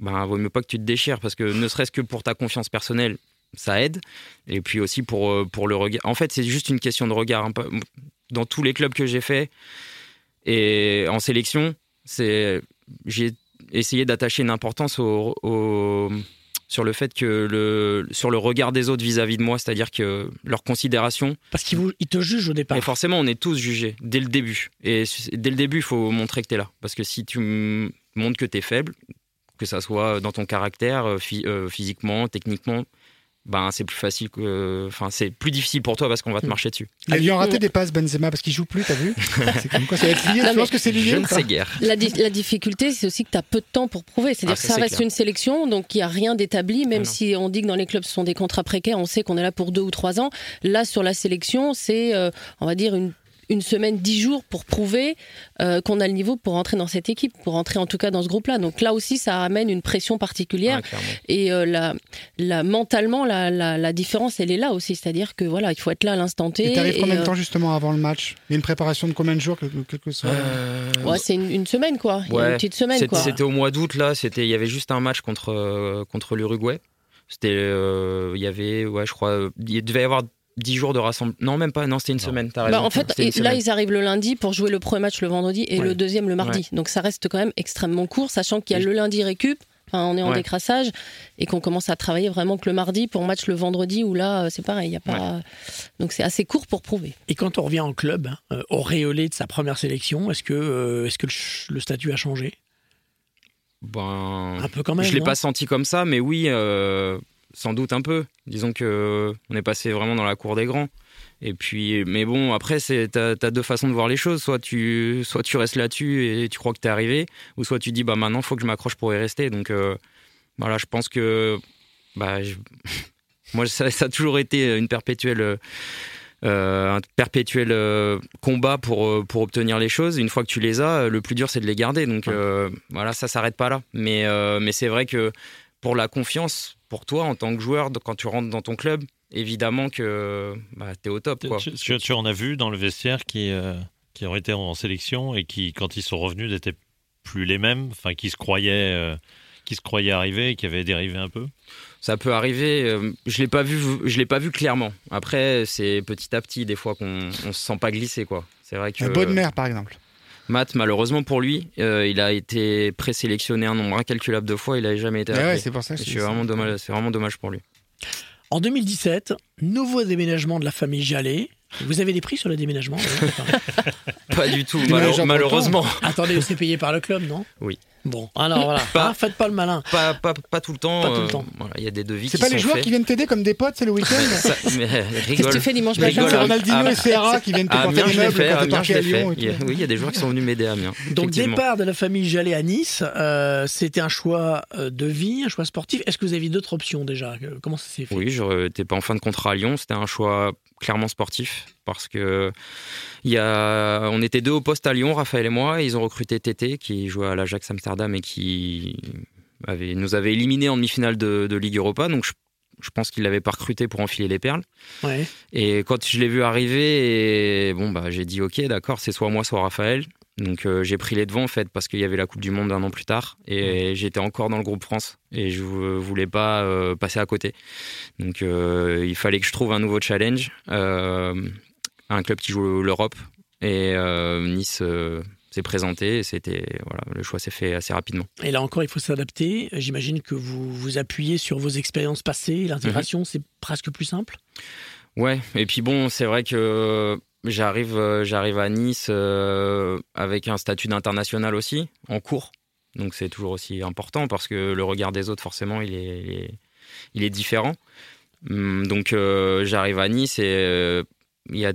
[SPEAKER 3] ben, vaut mieux pas que tu te déchires. Parce que ne serait-ce que pour ta confiance personnelle, ça aide. Et puis aussi pour, euh, pour le regard. En fait, c'est juste une question de regard. Dans tous les clubs que j'ai fait et en sélection, c'est j'ai essayé d'attacher une importance au, au- sur le fait que le sur le regard des autres vis-à-vis de moi, c'est-à-dire que leur considération.
[SPEAKER 1] Parce qu'ils ils te jugent au départ.
[SPEAKER 3] Et forcément, on est tous jugés dès le début. Et dès le début, il faut montrer que tu es là, parce que si tu montres que tu es faible, que ça soit dans ton caractère, euh, euh, physiquement, techniquement. Ben, c'est plus facile que. Enfin, c'est plus difficile pour toi parce qu'on va te
[SPEAKER 1] Mm.
[SPEAKER 3] marcher dessus.
[SPEAKER 2] Il a dû en rater des passes, Benzema, parce qu'il joue plus, t'as vu *laughs* C'est comme quoi ça va être lié.
[SPEAKER 5] Non,
[SPEAKER 2] Tu penses que c'est lié
[SPEAKER 3] Je ne sais guère.
[SPEAKER 5] La, di- la difficulté, c'est aussi que tu as peu de temps pour prouver. C'est-à-dire
[SPEAKER 3] Ah,
[SPEAKER 5] que
[SPEAKER 3] ça,
[SPEAKER 5] reste
[SPEAKER 3] clair.
[SPEAKER 5] une sélection, donc il n'y a rien d'établi, même
[SPEAKER 3] Ah,
[SPEAKER 5] si on dit que dans les clubs ce sont des contrats précaires, on sait qu'on est là pour deux ou trois ans. Là, sur la sélection, c'est, euh, on va dire, une, une semaine, dix jours pour prouver euh, qu'on a le niveau pour rentrer dans cette équipe, pour rentrer en tout cas dans ce groupe-là. Donc là aussi, ça amène une pression particulière. Et euh, la, la, mentalement, la, la, la différence, elle est là aussi. C'est-à-dire que voilà, il faut être là à l'instant T.
[SPEAKER 2] Et t'arrives combien de
[SPEAKER 5] euh,
[SPEAKER 2] temps justement avant le match? Il y a une préparation de combien de jours quelque, quelque soit?
[SPEAKER 3] Euh,
[SPEAKER 5] Ouais, c'est une, une semaine, quoi. Il y a
[SPEAKER 3] Ouais,
[SPEAKER 5] une petite semaine,
[SPEAKER 3] C'était
[SPEAKER 5] quoi.
[SPEAKER 3] c'était au mois d'août là, c'était il y avait juste un match contre euh, contre l'Uruguay. C'était euh, il y avait ouais, je crois il devait y avoir 10 jours de rassemblement. Non, même pas, non, c'était une
[SPEAKER 4] Non.
[SPEAKER 3] semaine,
[SPEAKER 5] Bah, en fait, et là, ils arrivent le lundi pour jouer le premier match le vendredi et
[SPEAKER 3] Ouais.
[SPEAKER 5] le deuxième le mardi. Donc ça reste quand même extrêmement court, sachant qu'il y a
[SPEAKER 3] Et-
[SPEAKER 5] le lundi récup. Enfin, on est en
[SPEAKER 3] Ouais.
[SPEAKER 5] décrassage et qu'on commence à travailler vraiment que le mardi pour match le vendredi où là euh, c'est pareil, il y a pas donc c'est assez court pour prouver.
[SPEAKER 1] Et quand on revient en club, hein, euh, auréolé de sa première sélection, est-ce que, euh, est-ce que le, statut a changé?
[SPEAKER 3] Ben,
[SPEAKER 1] Un peu quand même.
[SPEAKER 3] je l'ai pas senti comme ça, mais oui, euh, sans doute un peu. Disons que euh, on est passé vraiment dans la cour des grands. Et puis, mais bon, après, c'est t'as as deux façons de voir les choses. Soit tu, soit tu restes là-dessus et tu crois que t'es arrivé, ou soit tu dis bah maintenant faut que je m'accroche pour y rester. Donc euh, voilà, je pense que bah je- *laughs* moi ça, ça a toujours été une perpétuelle. euh, un perpétuel combat pour, pour obtenir les choses. Une fois que tu les as, le plus dur c'est de les garder. Donc euh, voilà, ça s'arrête pas là. Mais, mais c'est vrai que pour la confiance, pour toi en tant que joueur, quand tu rentres dans ton club, évidemment que bah, tu es au top. Quoi.
[SPEAKER 4] Tu, tu- tu en as vu dans le vestiaire qui, euh, qui ont été en sélection et qui, quand ils sont revenus, n'étaient plus les mêmes, enfin, qui se croyaient, euh, qui se croyaient arrivés et qui avaient dérivé un peu?
[SPEAKER 3] Ça peut arriver. euh, je l'ai pas vu, je l'ai pas vu clairement. Après, c'est petit à petit des fois qu'on on se sent pas glisser quoi. C'est vrai que
[SPEAKER 2] La bonne mère, par exemple.
[SPEAKER 3] Matt, malheureusement pour lui, euh, il a été présélectionné un nombre incalculable de fois. Il a jamais été
[SPEAKER 2] Ah ouais, c'est pour ça que
[SPEAKER 3] vraiment dommage. C'est vraiment dommage pour lui.
[SPEAKER 1] En 2017, nouveau déménagement de la famille Jallet. Vous avez des prix sur le déménagement *laughs* Enfin,
[SPEAKER 3] Pas du tout. Malheureusement.
[SPEAKER 1] Attendez, c'est payé par le club, non?
[SPEAKER 3] Oui.
[SPEAKER 1] Bon, alors voilà.
[SPEAKER 3] Pas-
[SPEAKER 1] Ah, faites pas le malin.
[SPEAKER 3] Pas, pas, pas tout le temps.
[SPEAKER 1] Pas tout le
[SPEAKER 3] euh,
[SPEAKER 1] temps.
[SPEAKER 3] voilà, Il y a des devis
[SPEAKER 2] C'est pas
[SPEAKER 3] sont
[SPEAKER 2] les joueurs
[SPEAKER 3] faits.
[SPEAKER 2] qui viennent t'aider comme des potes, c'est le week-end *laughs*
[SPEAKER 3] mais,
[SPEAKER 5] Qu'est-ce que tu fais dimanche matin
[SPEAKER 2] C'est
[SPEAKER 3] à-
[SPEAKER 2] Ronaldinho
[SPEAKER 3] à-
[SPEAKER 2] et Serra qui viennent te porter
[SPEAKER 3] l'ai
[SPEAKER 2] meubles quand
[SPEAKER 3] à
[SPEAKER 2] t'es parti
[SPEAKER 3] je
[SPEAKER 2] à
[SPEAKER 3] l'ai fait.
[SPEAKER 2] Lyon. et tout.
[SPEAKER 3] oui, il y a des joueurs qui sont venus m'aider à Amiens.
[SPEAKER 1] Donc départ de la famille Jallet à Nice, euh, c'était un choix euh, de vie, un choix sportif. Est-ce que vous avez d'autres options déjà? Euh, Comment ça s'est fait?
[SPEAKER 3] Oui, je n'étais pas en fin de contrat à Lyon. C'était un choix clairement sportif parce que il y a, on était deux au poste à Lyon, Raphaël et moi. Et ils ont recruté Tété qui jouait à l'Ajax Amsterdam et qui avait, nous avait éliminés en demi-finale de, de Ligue Europa. Donc je, je pense qu'il l'avait pas recruté pour enfiler les perles.
[SPEAKER 1] Ouais.
[SPEAKER 3] Et quand je l'ai vu arriver, et bon bah j'ai dit ok, d'accord, c'est soit moi, soit Raphaël. Donc euh, j'ai pris les devants en fait parce qu'il y avait la Coupe du Monde un an plus tard et j'étais encore dans le groupe France et je vou- voulais pas euh, passer à côté. Donc euh, il fallait que je trouve un nouveau challenge, un club qui joue l'Europe et euh, Nice euh, s'est présenté c'était voilà le choix s'est fait assez rapidement.
[SPEAKER 1] Et là encore, il faut s'adapter. J'imagine que vous vous appuyez sur vos expériences passées. L'intégration,
[SPEAKER 3] Mhm.
[SPEAKER 1] c'est presque plus simple.
[SPEAKER 3] Ouais, et puis bon, c'est vrai que j'arrive, j'arrive à Nice euh, avec un statut d'international aussi, en cours. Donc c'est toujours aussi important parce que le regard des autres, forcément, il est, il est, il est différent. Hum, Donc euh, j'arrive à Nice et euh,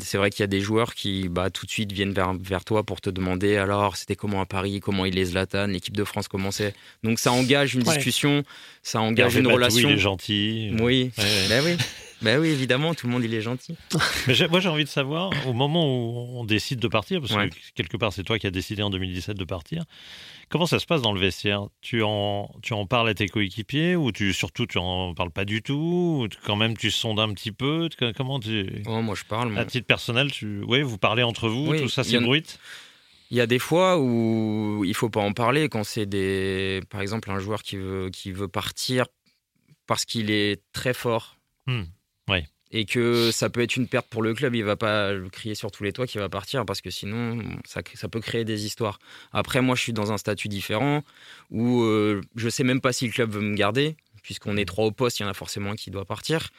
[SPEAKER 3] c'est vrai qu'il y a des joueurs qui bah, tout de suite viennent vers, vers toi pour te demander alors c'était comment à Paris, comment il est Zlatan, l'équipe de France, comment c'est? Donc ça engage une
[SPEAKER 1] Ouais.
[SPEAKER 3] discussion, ça engage une relation.
[SPEAKER 4] il est gentil.
[SPEAKER 3] Oui,
[SPEAKER 4] Ouais, ouais.
[SPEAKER 3] bah oui. Bah oui, évidemment, tout le monde il est gentil. *laughs*
[SPEAKER 4] Mais moi, j'ai envie de savoir, au moment où on décide de partir, parce
[SPEAKER 3] Ouais.
[SPEAKER 4] que quelque part, c'est toi qui as décidé en 2017 de partir, comment ça se passe dans le vestiaire? Tu en, tu en parles à tes coéquipiers ou tu, surtout tu en parles pas du tout? Ou Quand même, tu sondes un petit peu? Comment tu.
[SPEAKER 3] Oh, moi je parle. moi.
[SPEAKER 4] À titre personnel, tu... oui, vous parlez entre vous,
[SPEAKER 3] Oui,
[SPEAKER 4] tout ça
[SPEAKER 3] en-
[SPEAKER 4] s'ébruite
[SPEAKER 3] Il y a des fois où il faut pas en parler quand c'est des, par exemple, un joueur qui veut qui veut partir parce qu'il est très fort.
[SPEAKER 4] Hmm, ouais.
[SPEAKER 3] Et que ça peut être une perte pour le club, il va pas crier sur tous les toits qu'il va partir parce que sinon ça, ça peut créer des histoires. Après moi je suis dans un statut différent où euh, je sais même pas si le club veut me garder puisqu'on est trois au poste, il y en a forcément un qui doit partir.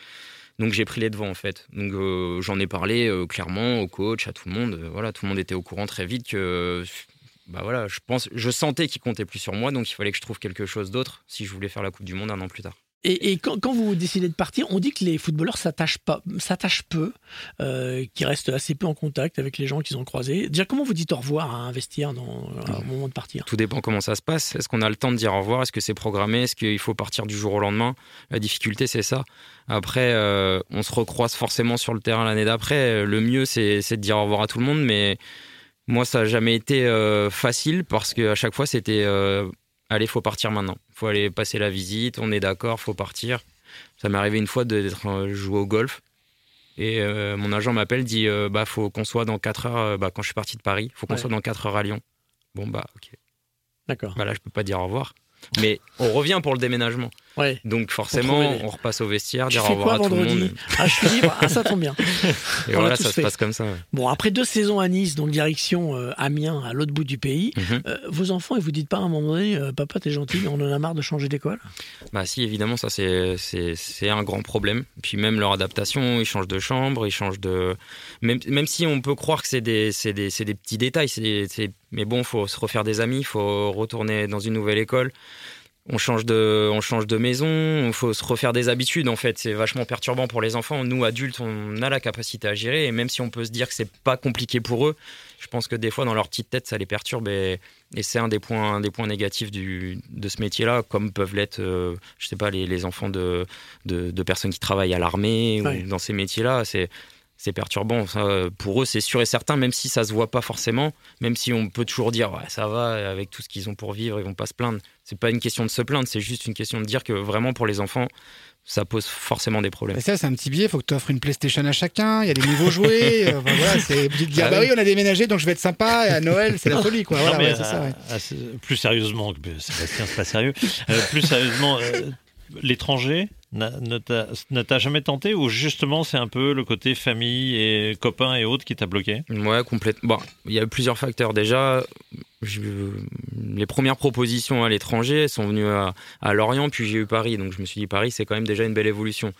[SPEAKER 3] Donc j'ai pris les devants en fait. Donc euh, j'en ai parlé euh, clairement au coach, à tout le monde. Euh, voilà, tout le monde était au courant très vite que bah voilà, je pense, je sentais qu'il comptait plus sur moi, donc il fallait que je trouve quelque chose d'autre si je voulais faire la Coupe du Monde un an plus tard.
[SPEAKER 1] Et, et quand, quand vous décidez de partir, on dit que les footballeurs s'attachent pas, s'attachent peu, euh, qu'ils restent assez peu en contact avec les gens qu'ils ont croisés. Déjà, comment vous dites au revoir à un vestiaire dans, au moment de partir?
[SPEAKER 3] Tout dépend comment ça se passe. Est-ce qu'on a le temps de dire au revoir? Est-ce que c'est programmé? Est-ce qu'il faut partir du jour au lendemain? La difficulté, c'est ça. Après, euh, on se recroise forcément sur le terrain l'année d'après. Le mieux, c'est c'est de dire au revoir à tout le monde, mais moi, ça n'a jamais été euh, facile parce qu'à chaque fois, c'était euh, allez, faut partir maintenant. faut aller passer la visite, on est d'accord, faut partir. Ça m'est arrivé une fois d'être euh, joué au golf. Et euh, mon agent m'appelle, dit euh, bah faut qu'on soit dans 4 heures. euh, bah, quand je suis parti de Paris, faut qu'on
[SPEAKER 1] Ouais.
[SPEAKER 3] soit dans 4 heures à Lyon. Bon bah ok.
[SPEAKER 1] D'accord.
[SPEAKER 3] Bah là, je peux pas dire au revoir. Mais on revient pour le déménagement.
[SPEAKER 1] Ouais.
[SPEAKER 3] Donc forcément, on repasse au vestiaire, dire au revoir à tout le monde.
[SPEAKER 1] Ah, je suis libre. Ah, ça tombe bien. *laughs*
[SPEAKER 3] Et
[SPEAKER 1] On
[SPEAKER 3] voilà, ça se passe comme ça. ouais.
[SPEAKER 1] Bon, après deux saisons à Nice, donc direction euh, Amiens, à l'autre bout du pays,
[SPEAKER 3] Mhm.
[SPEAKER 1] euh, vos enfants, ils vous dites pas à un moment donné, euh, papa, t'es gentil, mais on en a marre de changer d'école?
[SPEAKER 3] Bah si, évidemment, ça c'est un grand problème. Puis même leur adaptation, ils changent de chambre, ils changent de même même si on peut croire que c'est des petits détails, des- mais bon, faut se refaire des amis, faut retourner dans une nouvelle école. On change de on change de maison, il faut se refaire des habitudes en fait, c'est vachement perturbant pour les enfants. Nous adultes, on a la capacité à gérer. Et même si on peut se dire que c'est pas compliqué pour eux, je pense que des fois dans leur petite tête ça les perturbe. Et, et c'est un des points un des points négatifs du, de ce métier-là, comme peuvent l'être euh, je sais pas les, les enfants de, de, de personnes qui travaillent à l'armée ou dans ces métiers-là, c'est c'est perturbant. Ça, pour eux, c'est sûr et certain, même si ça se voit pas forcément, même si on peut toujours dire ouais, ça va, avec tout ce qu'ils ont pour vivre, ils vont pas se plaindre. C'est pas une question de se plaindre, c'est juste une question de dire que vraiment pour les enfants, ça pose forcément des problèmes.
[SPEAKER 2] Et ça, c'est un petit billet. Il faut que tu offres une PlayStation à chacun. Il y a des nouveaux jouets. *laughs* euh, enfin, voilà, c'est dis, ah
[SPEAKER 3] Ah
[SPEAKER 2] bah
[SPEAKER 3] oui.
[SPEAKER 2] oui, on a déménagé, donc je vais être sympa. Et à Noël, c'est la folie, quoi.
[SPEAKER 4] Non,
[SPEAKER 2] Voilà,
[SPEAKER 4] mais,
[SPEAKER 2] ouais, c'est ça. ouais.
[SPEAKER 4] assez- plus sérieusement, Sébastien, c'est pas sérieux. Euh, plus sérieusement, euh, l'étranger ne t'a jamais tenté ou justement c'est un peu le côté famille et copains et autres qui t'a bloqué?
[SPEAKER 3] Ouais, complètement. Bon, il y a eu plusieurs facteurs. Déjà, les premières propositions à l'étranger sont venues à, Lorient, puis j'ai eu Paris. Donc je me suis dit, Paris, c'est quand même déjà une belle évolution.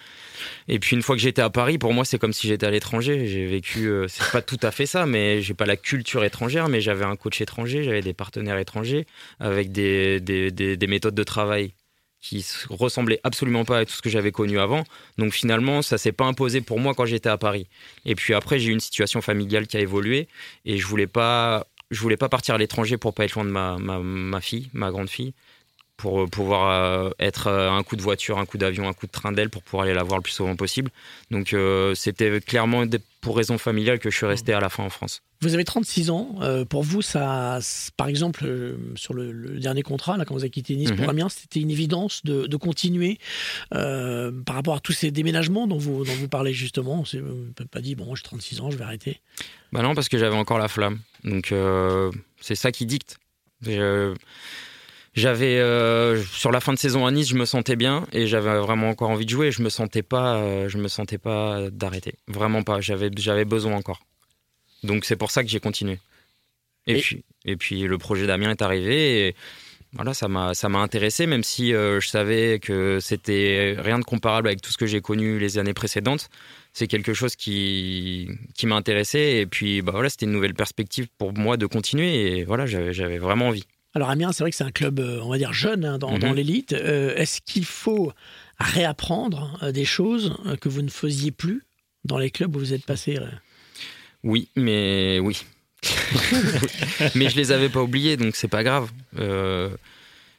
[SPEAKER 3] Et puis une fois que j'étais à Paris, pour moi, c'est comme si j'étais à l'étranger. J'ai vécu, euh, c'est pas tout à fait ça, mais j'ai pas la culture étrangère, mais j'avais un coach étranger, j'avais des partenaires étrangers, avec des- des méthodes de travail qui ressemblaient absolument pas à tout ce que j'avais connu avant. Donc finalement, ça s'est pas imposé pour moi quand j'étais à Paris. Et puis après, j'ai eu une situation familiale qui a évolué et je voulais pas, je voulais pas partir à l'étranger pour pas être loin de ma, ma, ma fille, ma grande fille. Pour euh, pouvoir euh, être euh, un coup de voiture, un coup d'avion, un coup de train d'aile pour pouvoir aller la voir le plus souvent possible. Donc euh, c'était clairement pour raison familiale que je suis resté à la fin en France.
[SPEAKER 1] Vous avez 36 ans. euh, pour vous, ça, par exemple, euh, sur le, le dernier contrat, là, quand vous avez quitté Nice pour
[SPEAKER 3] Mhm.
[SPEAKER 1] Amiens, c'était une évidence de, de continuer par rapport à tous ces déménagements dont vous, dont vous parlez justement. Vous n'avez pas dit, bon, j'ai 36 ans, je vais arrêter.
[SPEAKER 3] Bah non, parce que j'avais encore la flamme. Donc c'est ça qui dicte. Je- J'avais euh, sur la fin de saison à Nice, je me sentais bien et j'avais vraiment encore envie de jouer. Je me sentais pas, euh, je me sentais pas d'arrêter. Vraiment pas. J'avais j'avais besoin encore. Donc c'est pour ça que j'ai continué. Et,
[SPEAKER 1] Et-
[SPEAKER 3] puis et puis le projet d'Amiens est arrivé et voilà ça m'a ça m'a intéressé même si euh, je savais que c'était rien de comparable avec tout ce que j'ai connu les années précédentes c'est quelque chose qui, qui m'a intéressé. Et puis, bah voilà, c'était une nouvelle perspective pour moi de continuer. Et voilà, j'avais j'avais vraiment envie.
[SPEAKER 1] Alors Amiens, c'est vrai que c'est un club, euh, on va dire, jeune hein, dans,
[SPEAKER 3] Mhm.
[SPEAKER 1] dans l'élite. Euh, Est-ce qu'il faut réapprendre euh, des choses que vous ne faisiez plus dans les clubs où vous êtes passé
[SPEAKER 3] Oui, mais oui. *laughs* mais je les avais pas oubliés, donc c'est pas grave. Euh,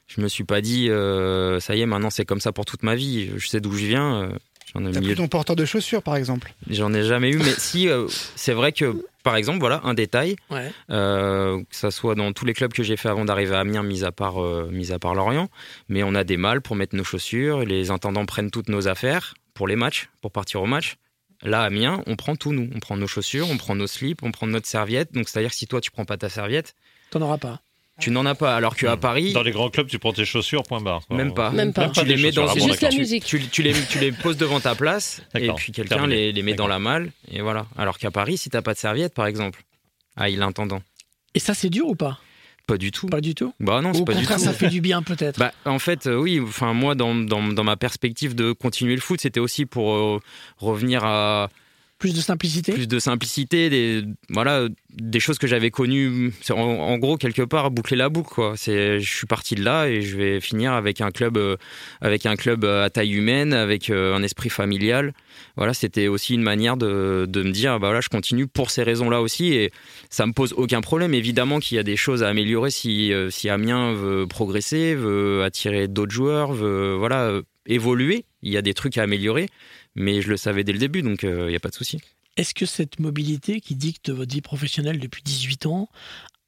[SPEAKER 3] je me suis pas dit, euh, ça y est, maintenant c'est comme ça pour toute ma vie. Je sais d'où je viens. euh, J'en ai,
[SPEAKER 2] T'as
[SPEAKER 3] mis-
[SPEAKER 2] plus ton porteur de chaussures, par exemple.
[SPEAKER 3] j'en ai jamais eu. Mais si, euh, c'est vrai que, par exemple, voilà, un détail,
[SPEAKER 1] Ouais.
[SPEAKER 3] Euh, que ça soit dans tous les clubs que j'ai fait avant d'arriver à Amiens, mis à part, euh, mis à part Lorient. Mais on a des malles pour mettre nos chaussures. Les intendants prennent toutes nos affaires pour les matchs, pour partir au match. Là, à Amiens, on prend tout, nous. On prend nos chaussures, on prend nos slips, on prend notre serviette. Donc, c'est-à-dire que si toi, tu prends pas ta serviette,
[SPEAKER 1] T'en auras pas.
[SPEAKER 3] Tu n'en as pas. Alors qu'à
[SPEAKER 4] Hmm.
[SPEAKER 3] Paris,
[SPEAKER 4] Dans les grands clubs, tu prends tes chaussures, point barre. quoi.
[SPEAKER 3] même pas.
[SPEAKER 5] Même pas.
[SPEAKER 4] Même pas
[SPEAKER 3] Tu les mets dans
[SPEAKER 4] Ah bon,
[SPEAKER 5] Juste la musique.
[SPEAKER 3] tu, tu les, tu les poses devant ta place et puis quelqu'un les, les met dans la malle. Et voilà. Alors qu'à Paris, si t'as pas de serviette, par exemple, ah, il l'intendant.
[SPEAKER 1] Et ça, c'est dur ou pas?
[SPEAKER 3] Pas du tout.
[SPEAKER 1] Pas du tout?
[SPEAKER 3] Bah non,
[SPEAKER 1] Ou
[SPEAKER 3] c'est pas du tout.
[SPEAKER 1] ça fait du bien peut-être.
[SPEAKER 3] Bah, en fait, euh, oui. Enfin, moi, dans, dans, dans ma perspective de continuer le foot, c'était aussi pour euh, revenir à
[SPEAKER 1] Plus de simplicité.
[SPEAKER 3] plus de simplicité, des voilà, des choses que j'avais connues. En, gros, quelque part, boucler la boucle. Quoi. Je suis parti de là et je vais finir avec un club, euh, avec un club à taille humaine, avec euh, un esprit familial. Voilà, c'était aussi une manière de, me dire, bah voilà, je continue pour ces raisons-là aussi et ça me pose aucun problème. Évidemment qu'il y a des choses à améliorer si, euh, si Amiens veut progresser, veut attirer d'autres joueurs, veut voilà euh, évoluer. Il y a des trucs à améliorer, mais je le savais dès le début, donc euh, il n'y a pas de souci.
[SPEAKER 1] Est-ce que cette mobilité qui dicte votre vie professionnelle depuis 18 ans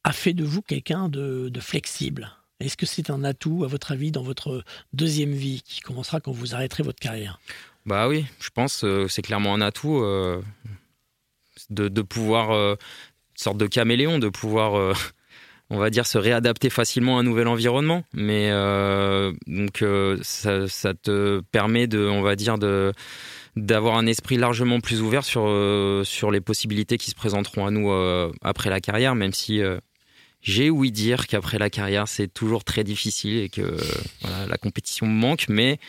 [SPEAKER 1] a fait de vous quelqu'un de, de flexible? Est-ce que c'est un atout, à votre avis, dans votre deuxième vie qui commencera quand vous arrêterez votre carrière?
[SPEAKER 3] Bah oui, je pense euh, c'est clairement un atout euh, de, de pouvoir, euh, une sorte de caméléon, de pouvoir, euh, on va dire, se réadapter facilement à un nouvel environnement. Mais euh, donc euh, ça, te permet de, on va dire, de d'avoir un esprit largement plus ouvert sur, euh, sur les possibilités qui se présenteront à nous après la carrière, même si j'ai ouï dire qu'après la carrière, c'est toujours très difficile et que la compétition manque, mais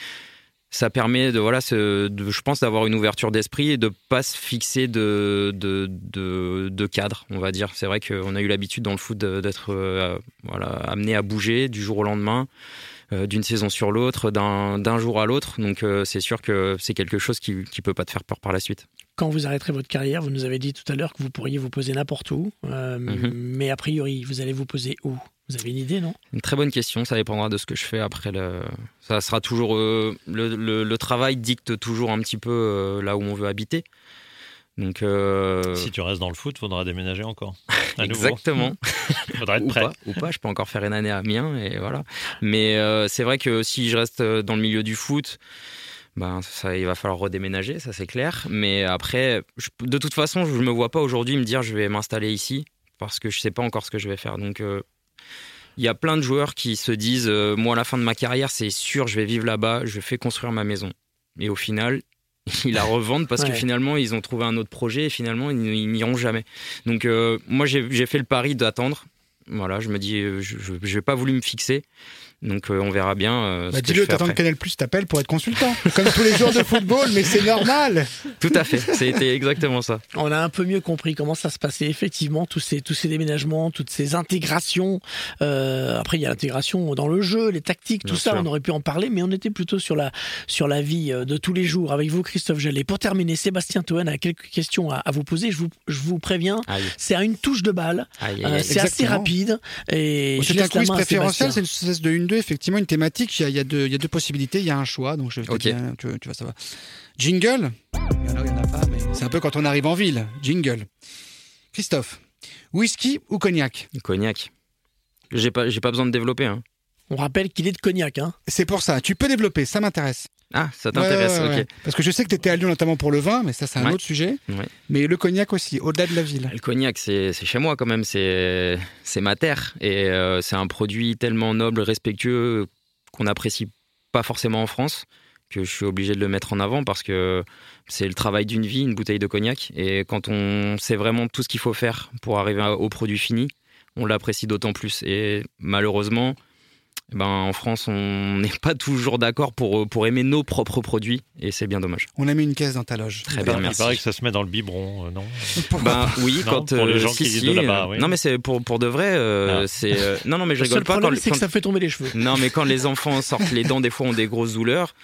[SPEAKER 3] ça permet de voilà de- je pense d'avoir une ouverture d'esprit et de pas se fixer de de, de, cadre on va dire. C'est vrai qu'on a eu l'habitude dans le foot d'être euh, voilà amené à bouger du jour au lendemain euh, d'une saison sur l'autre d'un d'un jour à l'autre. Donc euh, c'est sûr que c'est quelque chose qui qui peut pas te faire peur par la suite
[SPEAKER 1] Quand vous arrêterez votre carrière, vous nous avez dit tout à l'heure que vous pourriez vous poser n'importe où, euh,
[SPEAKER 3] Mhm.
[SPEAKER 1] mais a priori, vous allez vous poser où? Vous avez une idée, non?
[SPEAKER 3] Une très bonne question, ça dépendra de ce que je fais après. Le... Ça sera toujours euh, le, le- le travail dicte toujours un petit peu euh, là où on veut habiter. Donc euh,
[SPEAKER 4] Si tu restes dans le foot, faudra déménager encore. *laughs*
[SPEAKER 3] Exactement. *laughs*
[SPEAKER 4] Faudra être
[SPEAKER 3] ou
[SPEAKER 4] prêt.
[SPEAKER 3] pas, ou pas, je peux encore faire une année à Amiens et voilà. Mais euh, c'est vrai que si je reste dans le milieu du foot, ben ça, il va falloir redéménager, ça c'est clair. Mais après, je- de toute façon, je me vois pas aujourd'hui me dire je vais m'installer ici parce que je sais pas encore ce que je vais faire. Donc euh, il y a plein de joueurs qui se disent euh, moi à la fin de ma carrière c'est sûr je vais vivre là-bas, je fais construire ma maison. Et au final *laughs* ils la revendent parce que finalement ils ont trouvé un autre projet et finalement ils, ils n'iront jamais. Donc euh, moi j'ai fait le pari d'attendre. Voilà, je me dis je, vais pas voulu me fixer. Donc euh, on verra bien. euh,
[SPEAKER 2] Bah, Dis-le, t'attends que. Canal Plus t'appelle pour être consultant. Comme tous les joueurs de football, mais c'est normal.
[SPEAKER 3] Tout à fait, c'était exactement ça.
[SPEAKER 1] On a un peu mieux compris comment ça se passait effectivement, tous ces, tous ces déménagements, toutes ces intégrations. Euh, après, il y a l'intégration dans le jeu, les tactiques, tout
[SPEAKER 3] Bien
[SPEAKER 1] ça,
[SPEAKER 3] sûr.
[SPEAKER 1] on aurait pu en parler, mais on était plutôt sur la, sur la vie euh, de tous les jours avec vous, Christophe Jallet. Pour terminer, Sébastien Toen a quelques questions à, à vous poser. Je vous, je vous préviens, c'est à une touche de balle. Euh, c'est assez rapide. Et
[SPEAKER 2] C'est un quiz préférentiel, c'est une espèce de 1-2, effectivement, une thématique. Il y, a, il y a deux, il y a deux possibilités, il y a un choix, donc je vais te
[SPEAKER 3] Ok.
[SPEAKER 2] dire, tu, tu vas savoir. Jingle Il y en a, il y en a pas, mais c'est un peu quand on arrive en ville. Jingle. Christophe, whisky ou cognac?
[SPEAKER 3] Cognac. J'ai pas, j'ai pas besoin de développer. Hein.
[SPEAKER 1] On rappelle qu'il est de Cognac. Hein.
[SPEAKER 2] C'est pour ça, tu peux développer, ça m'intéresse.
[SPEAKER 3] Ah, ça t'intéresse,
[SPEAKER 2] Ouais, ouais, ouais,
[SPEAKER 3] ok.
[SPEAKER 2] ouais. Parce que je sais que tu étais à Lyon notamment pour le vin, mais ça c'est un autre sujet. Mais le cognac aussi, au-delà de la ville.
[SPEAKER 3] Le cognac, c'est chez moi quand même, c'est ma terre. Et euh, c'est un produit tellement noble, respectueux, qu'on n'apprécie pas forcément en France, que je suis obligé de le mettre en avant parce que c'est le travail d'une vie, une bouteille de cognac. Et quand on sait vraiment tout ce qu'il faut faire pour arriver au produit fini, on l'apprécie d'autant plus. Et malheureusement, ben, en France, on *laughs* n'est pas toujours d'accord pour, pour aimer nos propres produits. Et c'est bien dommage.
[SPEAKER 2] On a mis une caisse dans ta loge.
[SPEAKER 3] Très bien, merci.
[SPEAKER 4] Il paraît que ça se met dans le biberon, euh, non *laughs*
[SPEAKER 3] Ben *laughs* oui,
[SPEAKER 4] Non,
[SPEAKER 3] quand
[SPEAKER 4] pour les
[SPEAKER 3] euh,
[SPEAKER 4] gens
[SPEAKER 3] si,
[SPEAKER 4] qui
[SPEAKER 3] si,
[SPEAKER 4] vivent de là-bas,
[SPEAKER 3] euh,
[SPEAKER 4] oui.
[SPEAKER 3] Non mais c'est pour pour de vrai. euh,
[SPEAKER 4] Ah.
[SPEAKER 3] C'est euh, non non mais je
[SPEAKER 1] Le
[SPEAKER 3] rigole
[SPEAKER 1] seul
[SPEAKER 3] pas quand,
[SPEAKER 1] problème, c'est que ça fait tomber les cheveux.
[SPEAKER 3] non mais quand les enfants sortent les dents, des fois ont des grosses douleurs.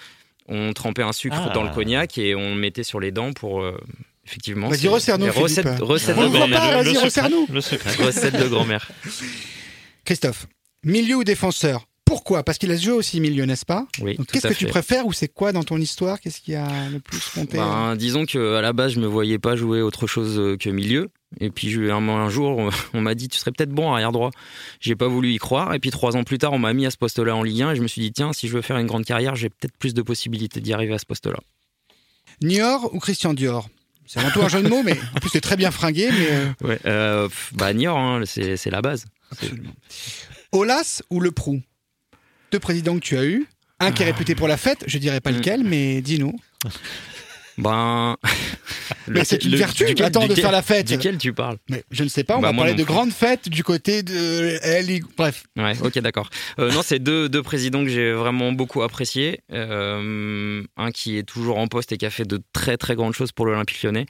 [SPEAKER 3] On trempait un sucre
[SPEAKER 4] Ah.
[SPEAKER 3] dans le cognac et on le mettait sur les dents pour euh, effectivement.
[SPEAKER 2] Vas-y, resserre-nous,
[SPEAKER 3] recettes
[SPEAKER 2] On
[SPEAKER 3] de grand-mère.
[SPEAKER 2] vas-y, resserre-nous.
[SPEAKER 3] Recettes de grand-mère.
[SPEAKER 2] Christophe, milieu ou défenseur Pourquoi? Parce qu'il a joué aussi milieu, n'est-ce pas?
[SPEAKER 3] Oui.
[SPEAKER 2] Qu'est-ce que tu préfères ou c'est quoi dans ton histoire? Qu'est-ce qui a le plus compté
[SPEAKER 3] Ben, disons que à la base, je me voyais pas jouer autre chose euh, que milieu. Et puis un, jour, *laughs* on- m'a dit tu serais peut-être bon arrière droit. J'ai pas voulu y croire. Et puis trois ans plus tard, on m'a mis à ce poste-là en Ligue 1 et je me suis dit tiens, si je veux faire une grande carrière, j'ai peut-être plus de possibilités d'y arriver à ce poste-là.
[SPEAKER 2] Niort ou Christian Dior? C'est avant tout un jeu de mots, mais en plus c'est très bien fringué. Mais euh,
[SPEAKER 3] Ouais. Euh, bah Niort, hein, c'est c'est la base.
[SPEAKER 2] absolument. Olas ou Le Prou? Deux présidents que tu as eu. Un qui est réputé pour la fête, je dirais pas
[SPEAKER 3] Mm.
[SPEAKER 2] lequel, mais dis-nous. *laughs*
[SPEAKER 3] Ben. *laughs*
[SPEAKER 2] Mais c'est une vertu,
[SPEAKER 3] duquel-
[SPEAKER 2] attends, de
[SPEAKER 3] duquel-
[SPEAKER 2] faire la fête.
[SPEAKER 3] Duquel tu parles
[SPEAKER 2] Mais je ne sais pas, on
[SPEAKER 3] Bah,
[SPEAKER 2] va parler de grandes fêtes du côté de Ligue. Bref,
[SPEAKER 3] Ouais, ok, d'accord. Euh, non, c'est deux, deux présidents que j'ai vraiment beaucoup appréciés. Euh, un qui est toujours en poste et qui a fait de très très grandes choses pour l'Olympique lyonnais.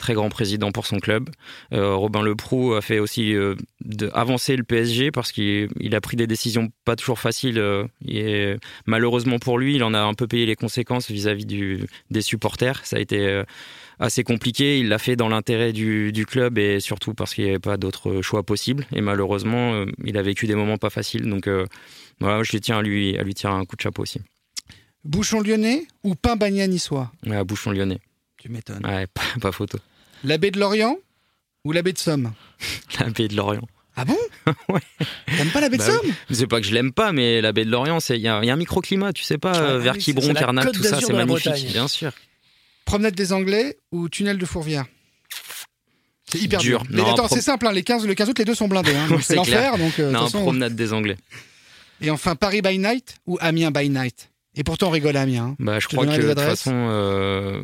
[SPEAKER 3] Très grand président pour son club. Euh, Robin Leproux a fait aussi euh, de, avancer le PSG parce qu'il il a pris des décisions pas toujours faciles. euh, et malheureusement pour lui, il en a un peu payé les conséquences vis-à-vis des supporters. Ça a été assez compliqué. Il l'a fait dans l'intérêt du, du club et surtout parce qu'il n'y avait pas d'autre choix possible. Et malheureusement, il a vécu des moments pas faciles. Donc voilà, je tiens à lui, à lui tirer un coup de chapeau aussi.
[SPEAKER 2] Bouchon lyonnais ou pain bagné niçois
[SPEAKER 3] à Bouchon lyonnais.
[SPEAKER 2] Tu m'étonnes.
[SPEAKER 3] Ouais, *laughs* pas, pas photo.
[SPEAKER 2] La baie de Lorient ou la baie de Somme? *laughs*
[SPEAKER 3] La baie de Lorient.
[SPEAKER 2] Ah bon? *laughs*
[SPEAKER 3] Ouais.
[SPEAKER 2] T'aimes pas la baie de
[SPEAKER 3] Bah
[SPEAKER 2] Somme?
[SPEAKER 3] C'est pas que je l'aime pas, mais la baie de Lorient, il y, a il y a un microclimat, tu sais pas,
[SPEAKER 1] Ah oui,
[SPEAKER 3] vers Quiberon,
[SPEAKER 1] la
[SPEAKER 3] Carnac, tout ça, c'est magnifique, bien sûr.
[SPEAKER 2] Promenade des Anglais ou tunnel de Fourvière? C'est hyper dur.
[SPEAKER 3] Non,
[SPEAKER 2] attends, c'est simple, hein, les 15 le 15 août, les deux sont blindés. hein, *laughs*
[SPEAKER 3] C'est
[SPEAKER 2] l'enfer. Donc, euh,
[SPEAKER 3] non,
[SPEAKER 2] façon-
[SPEAKER 3] promenade des Anglais.
[SPEAKER 2] Et enfin, Paris by night ou Amiens by night? Et pourtant, on rigole à Amiens. hein.
[SPEAKER 3] Bah, je crois que de toute façon, euh,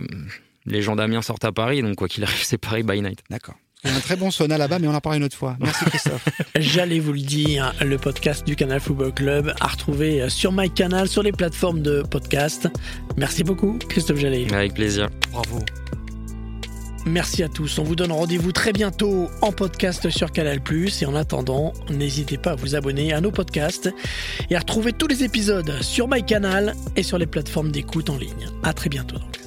[SPEAKER 3] les gens d'Amiens sortent à Paris, donc quoi qu'il arrive, c'est Paris by night.
[SPEAKER 2] D'accord. Il y a un très bon sauna là-bas, mais on en parle une autre fois. Merci *laughs* Christophe.
[SPEAKER 1] J'allais vous le dire, le podcast du Canal Football Club à retrouver sur MyCanal, sur les plateformes de podcast. Merci beaucoup, Christophe Jallet.
[SPEAKER 3] Avec plaisir.
[SPEAKER 2] Bravo.
[SPEAKER 1] Merci à tous. On vous donne rendez-vous très bientôt en podcast sur Canal+. Et en attendant, n'hésitez pas à vous abonner à nos podcasts et à retrouver tous les épisodes sur MyCanal et sur les plateformes d'écoute en ligne. À très bientôt donc.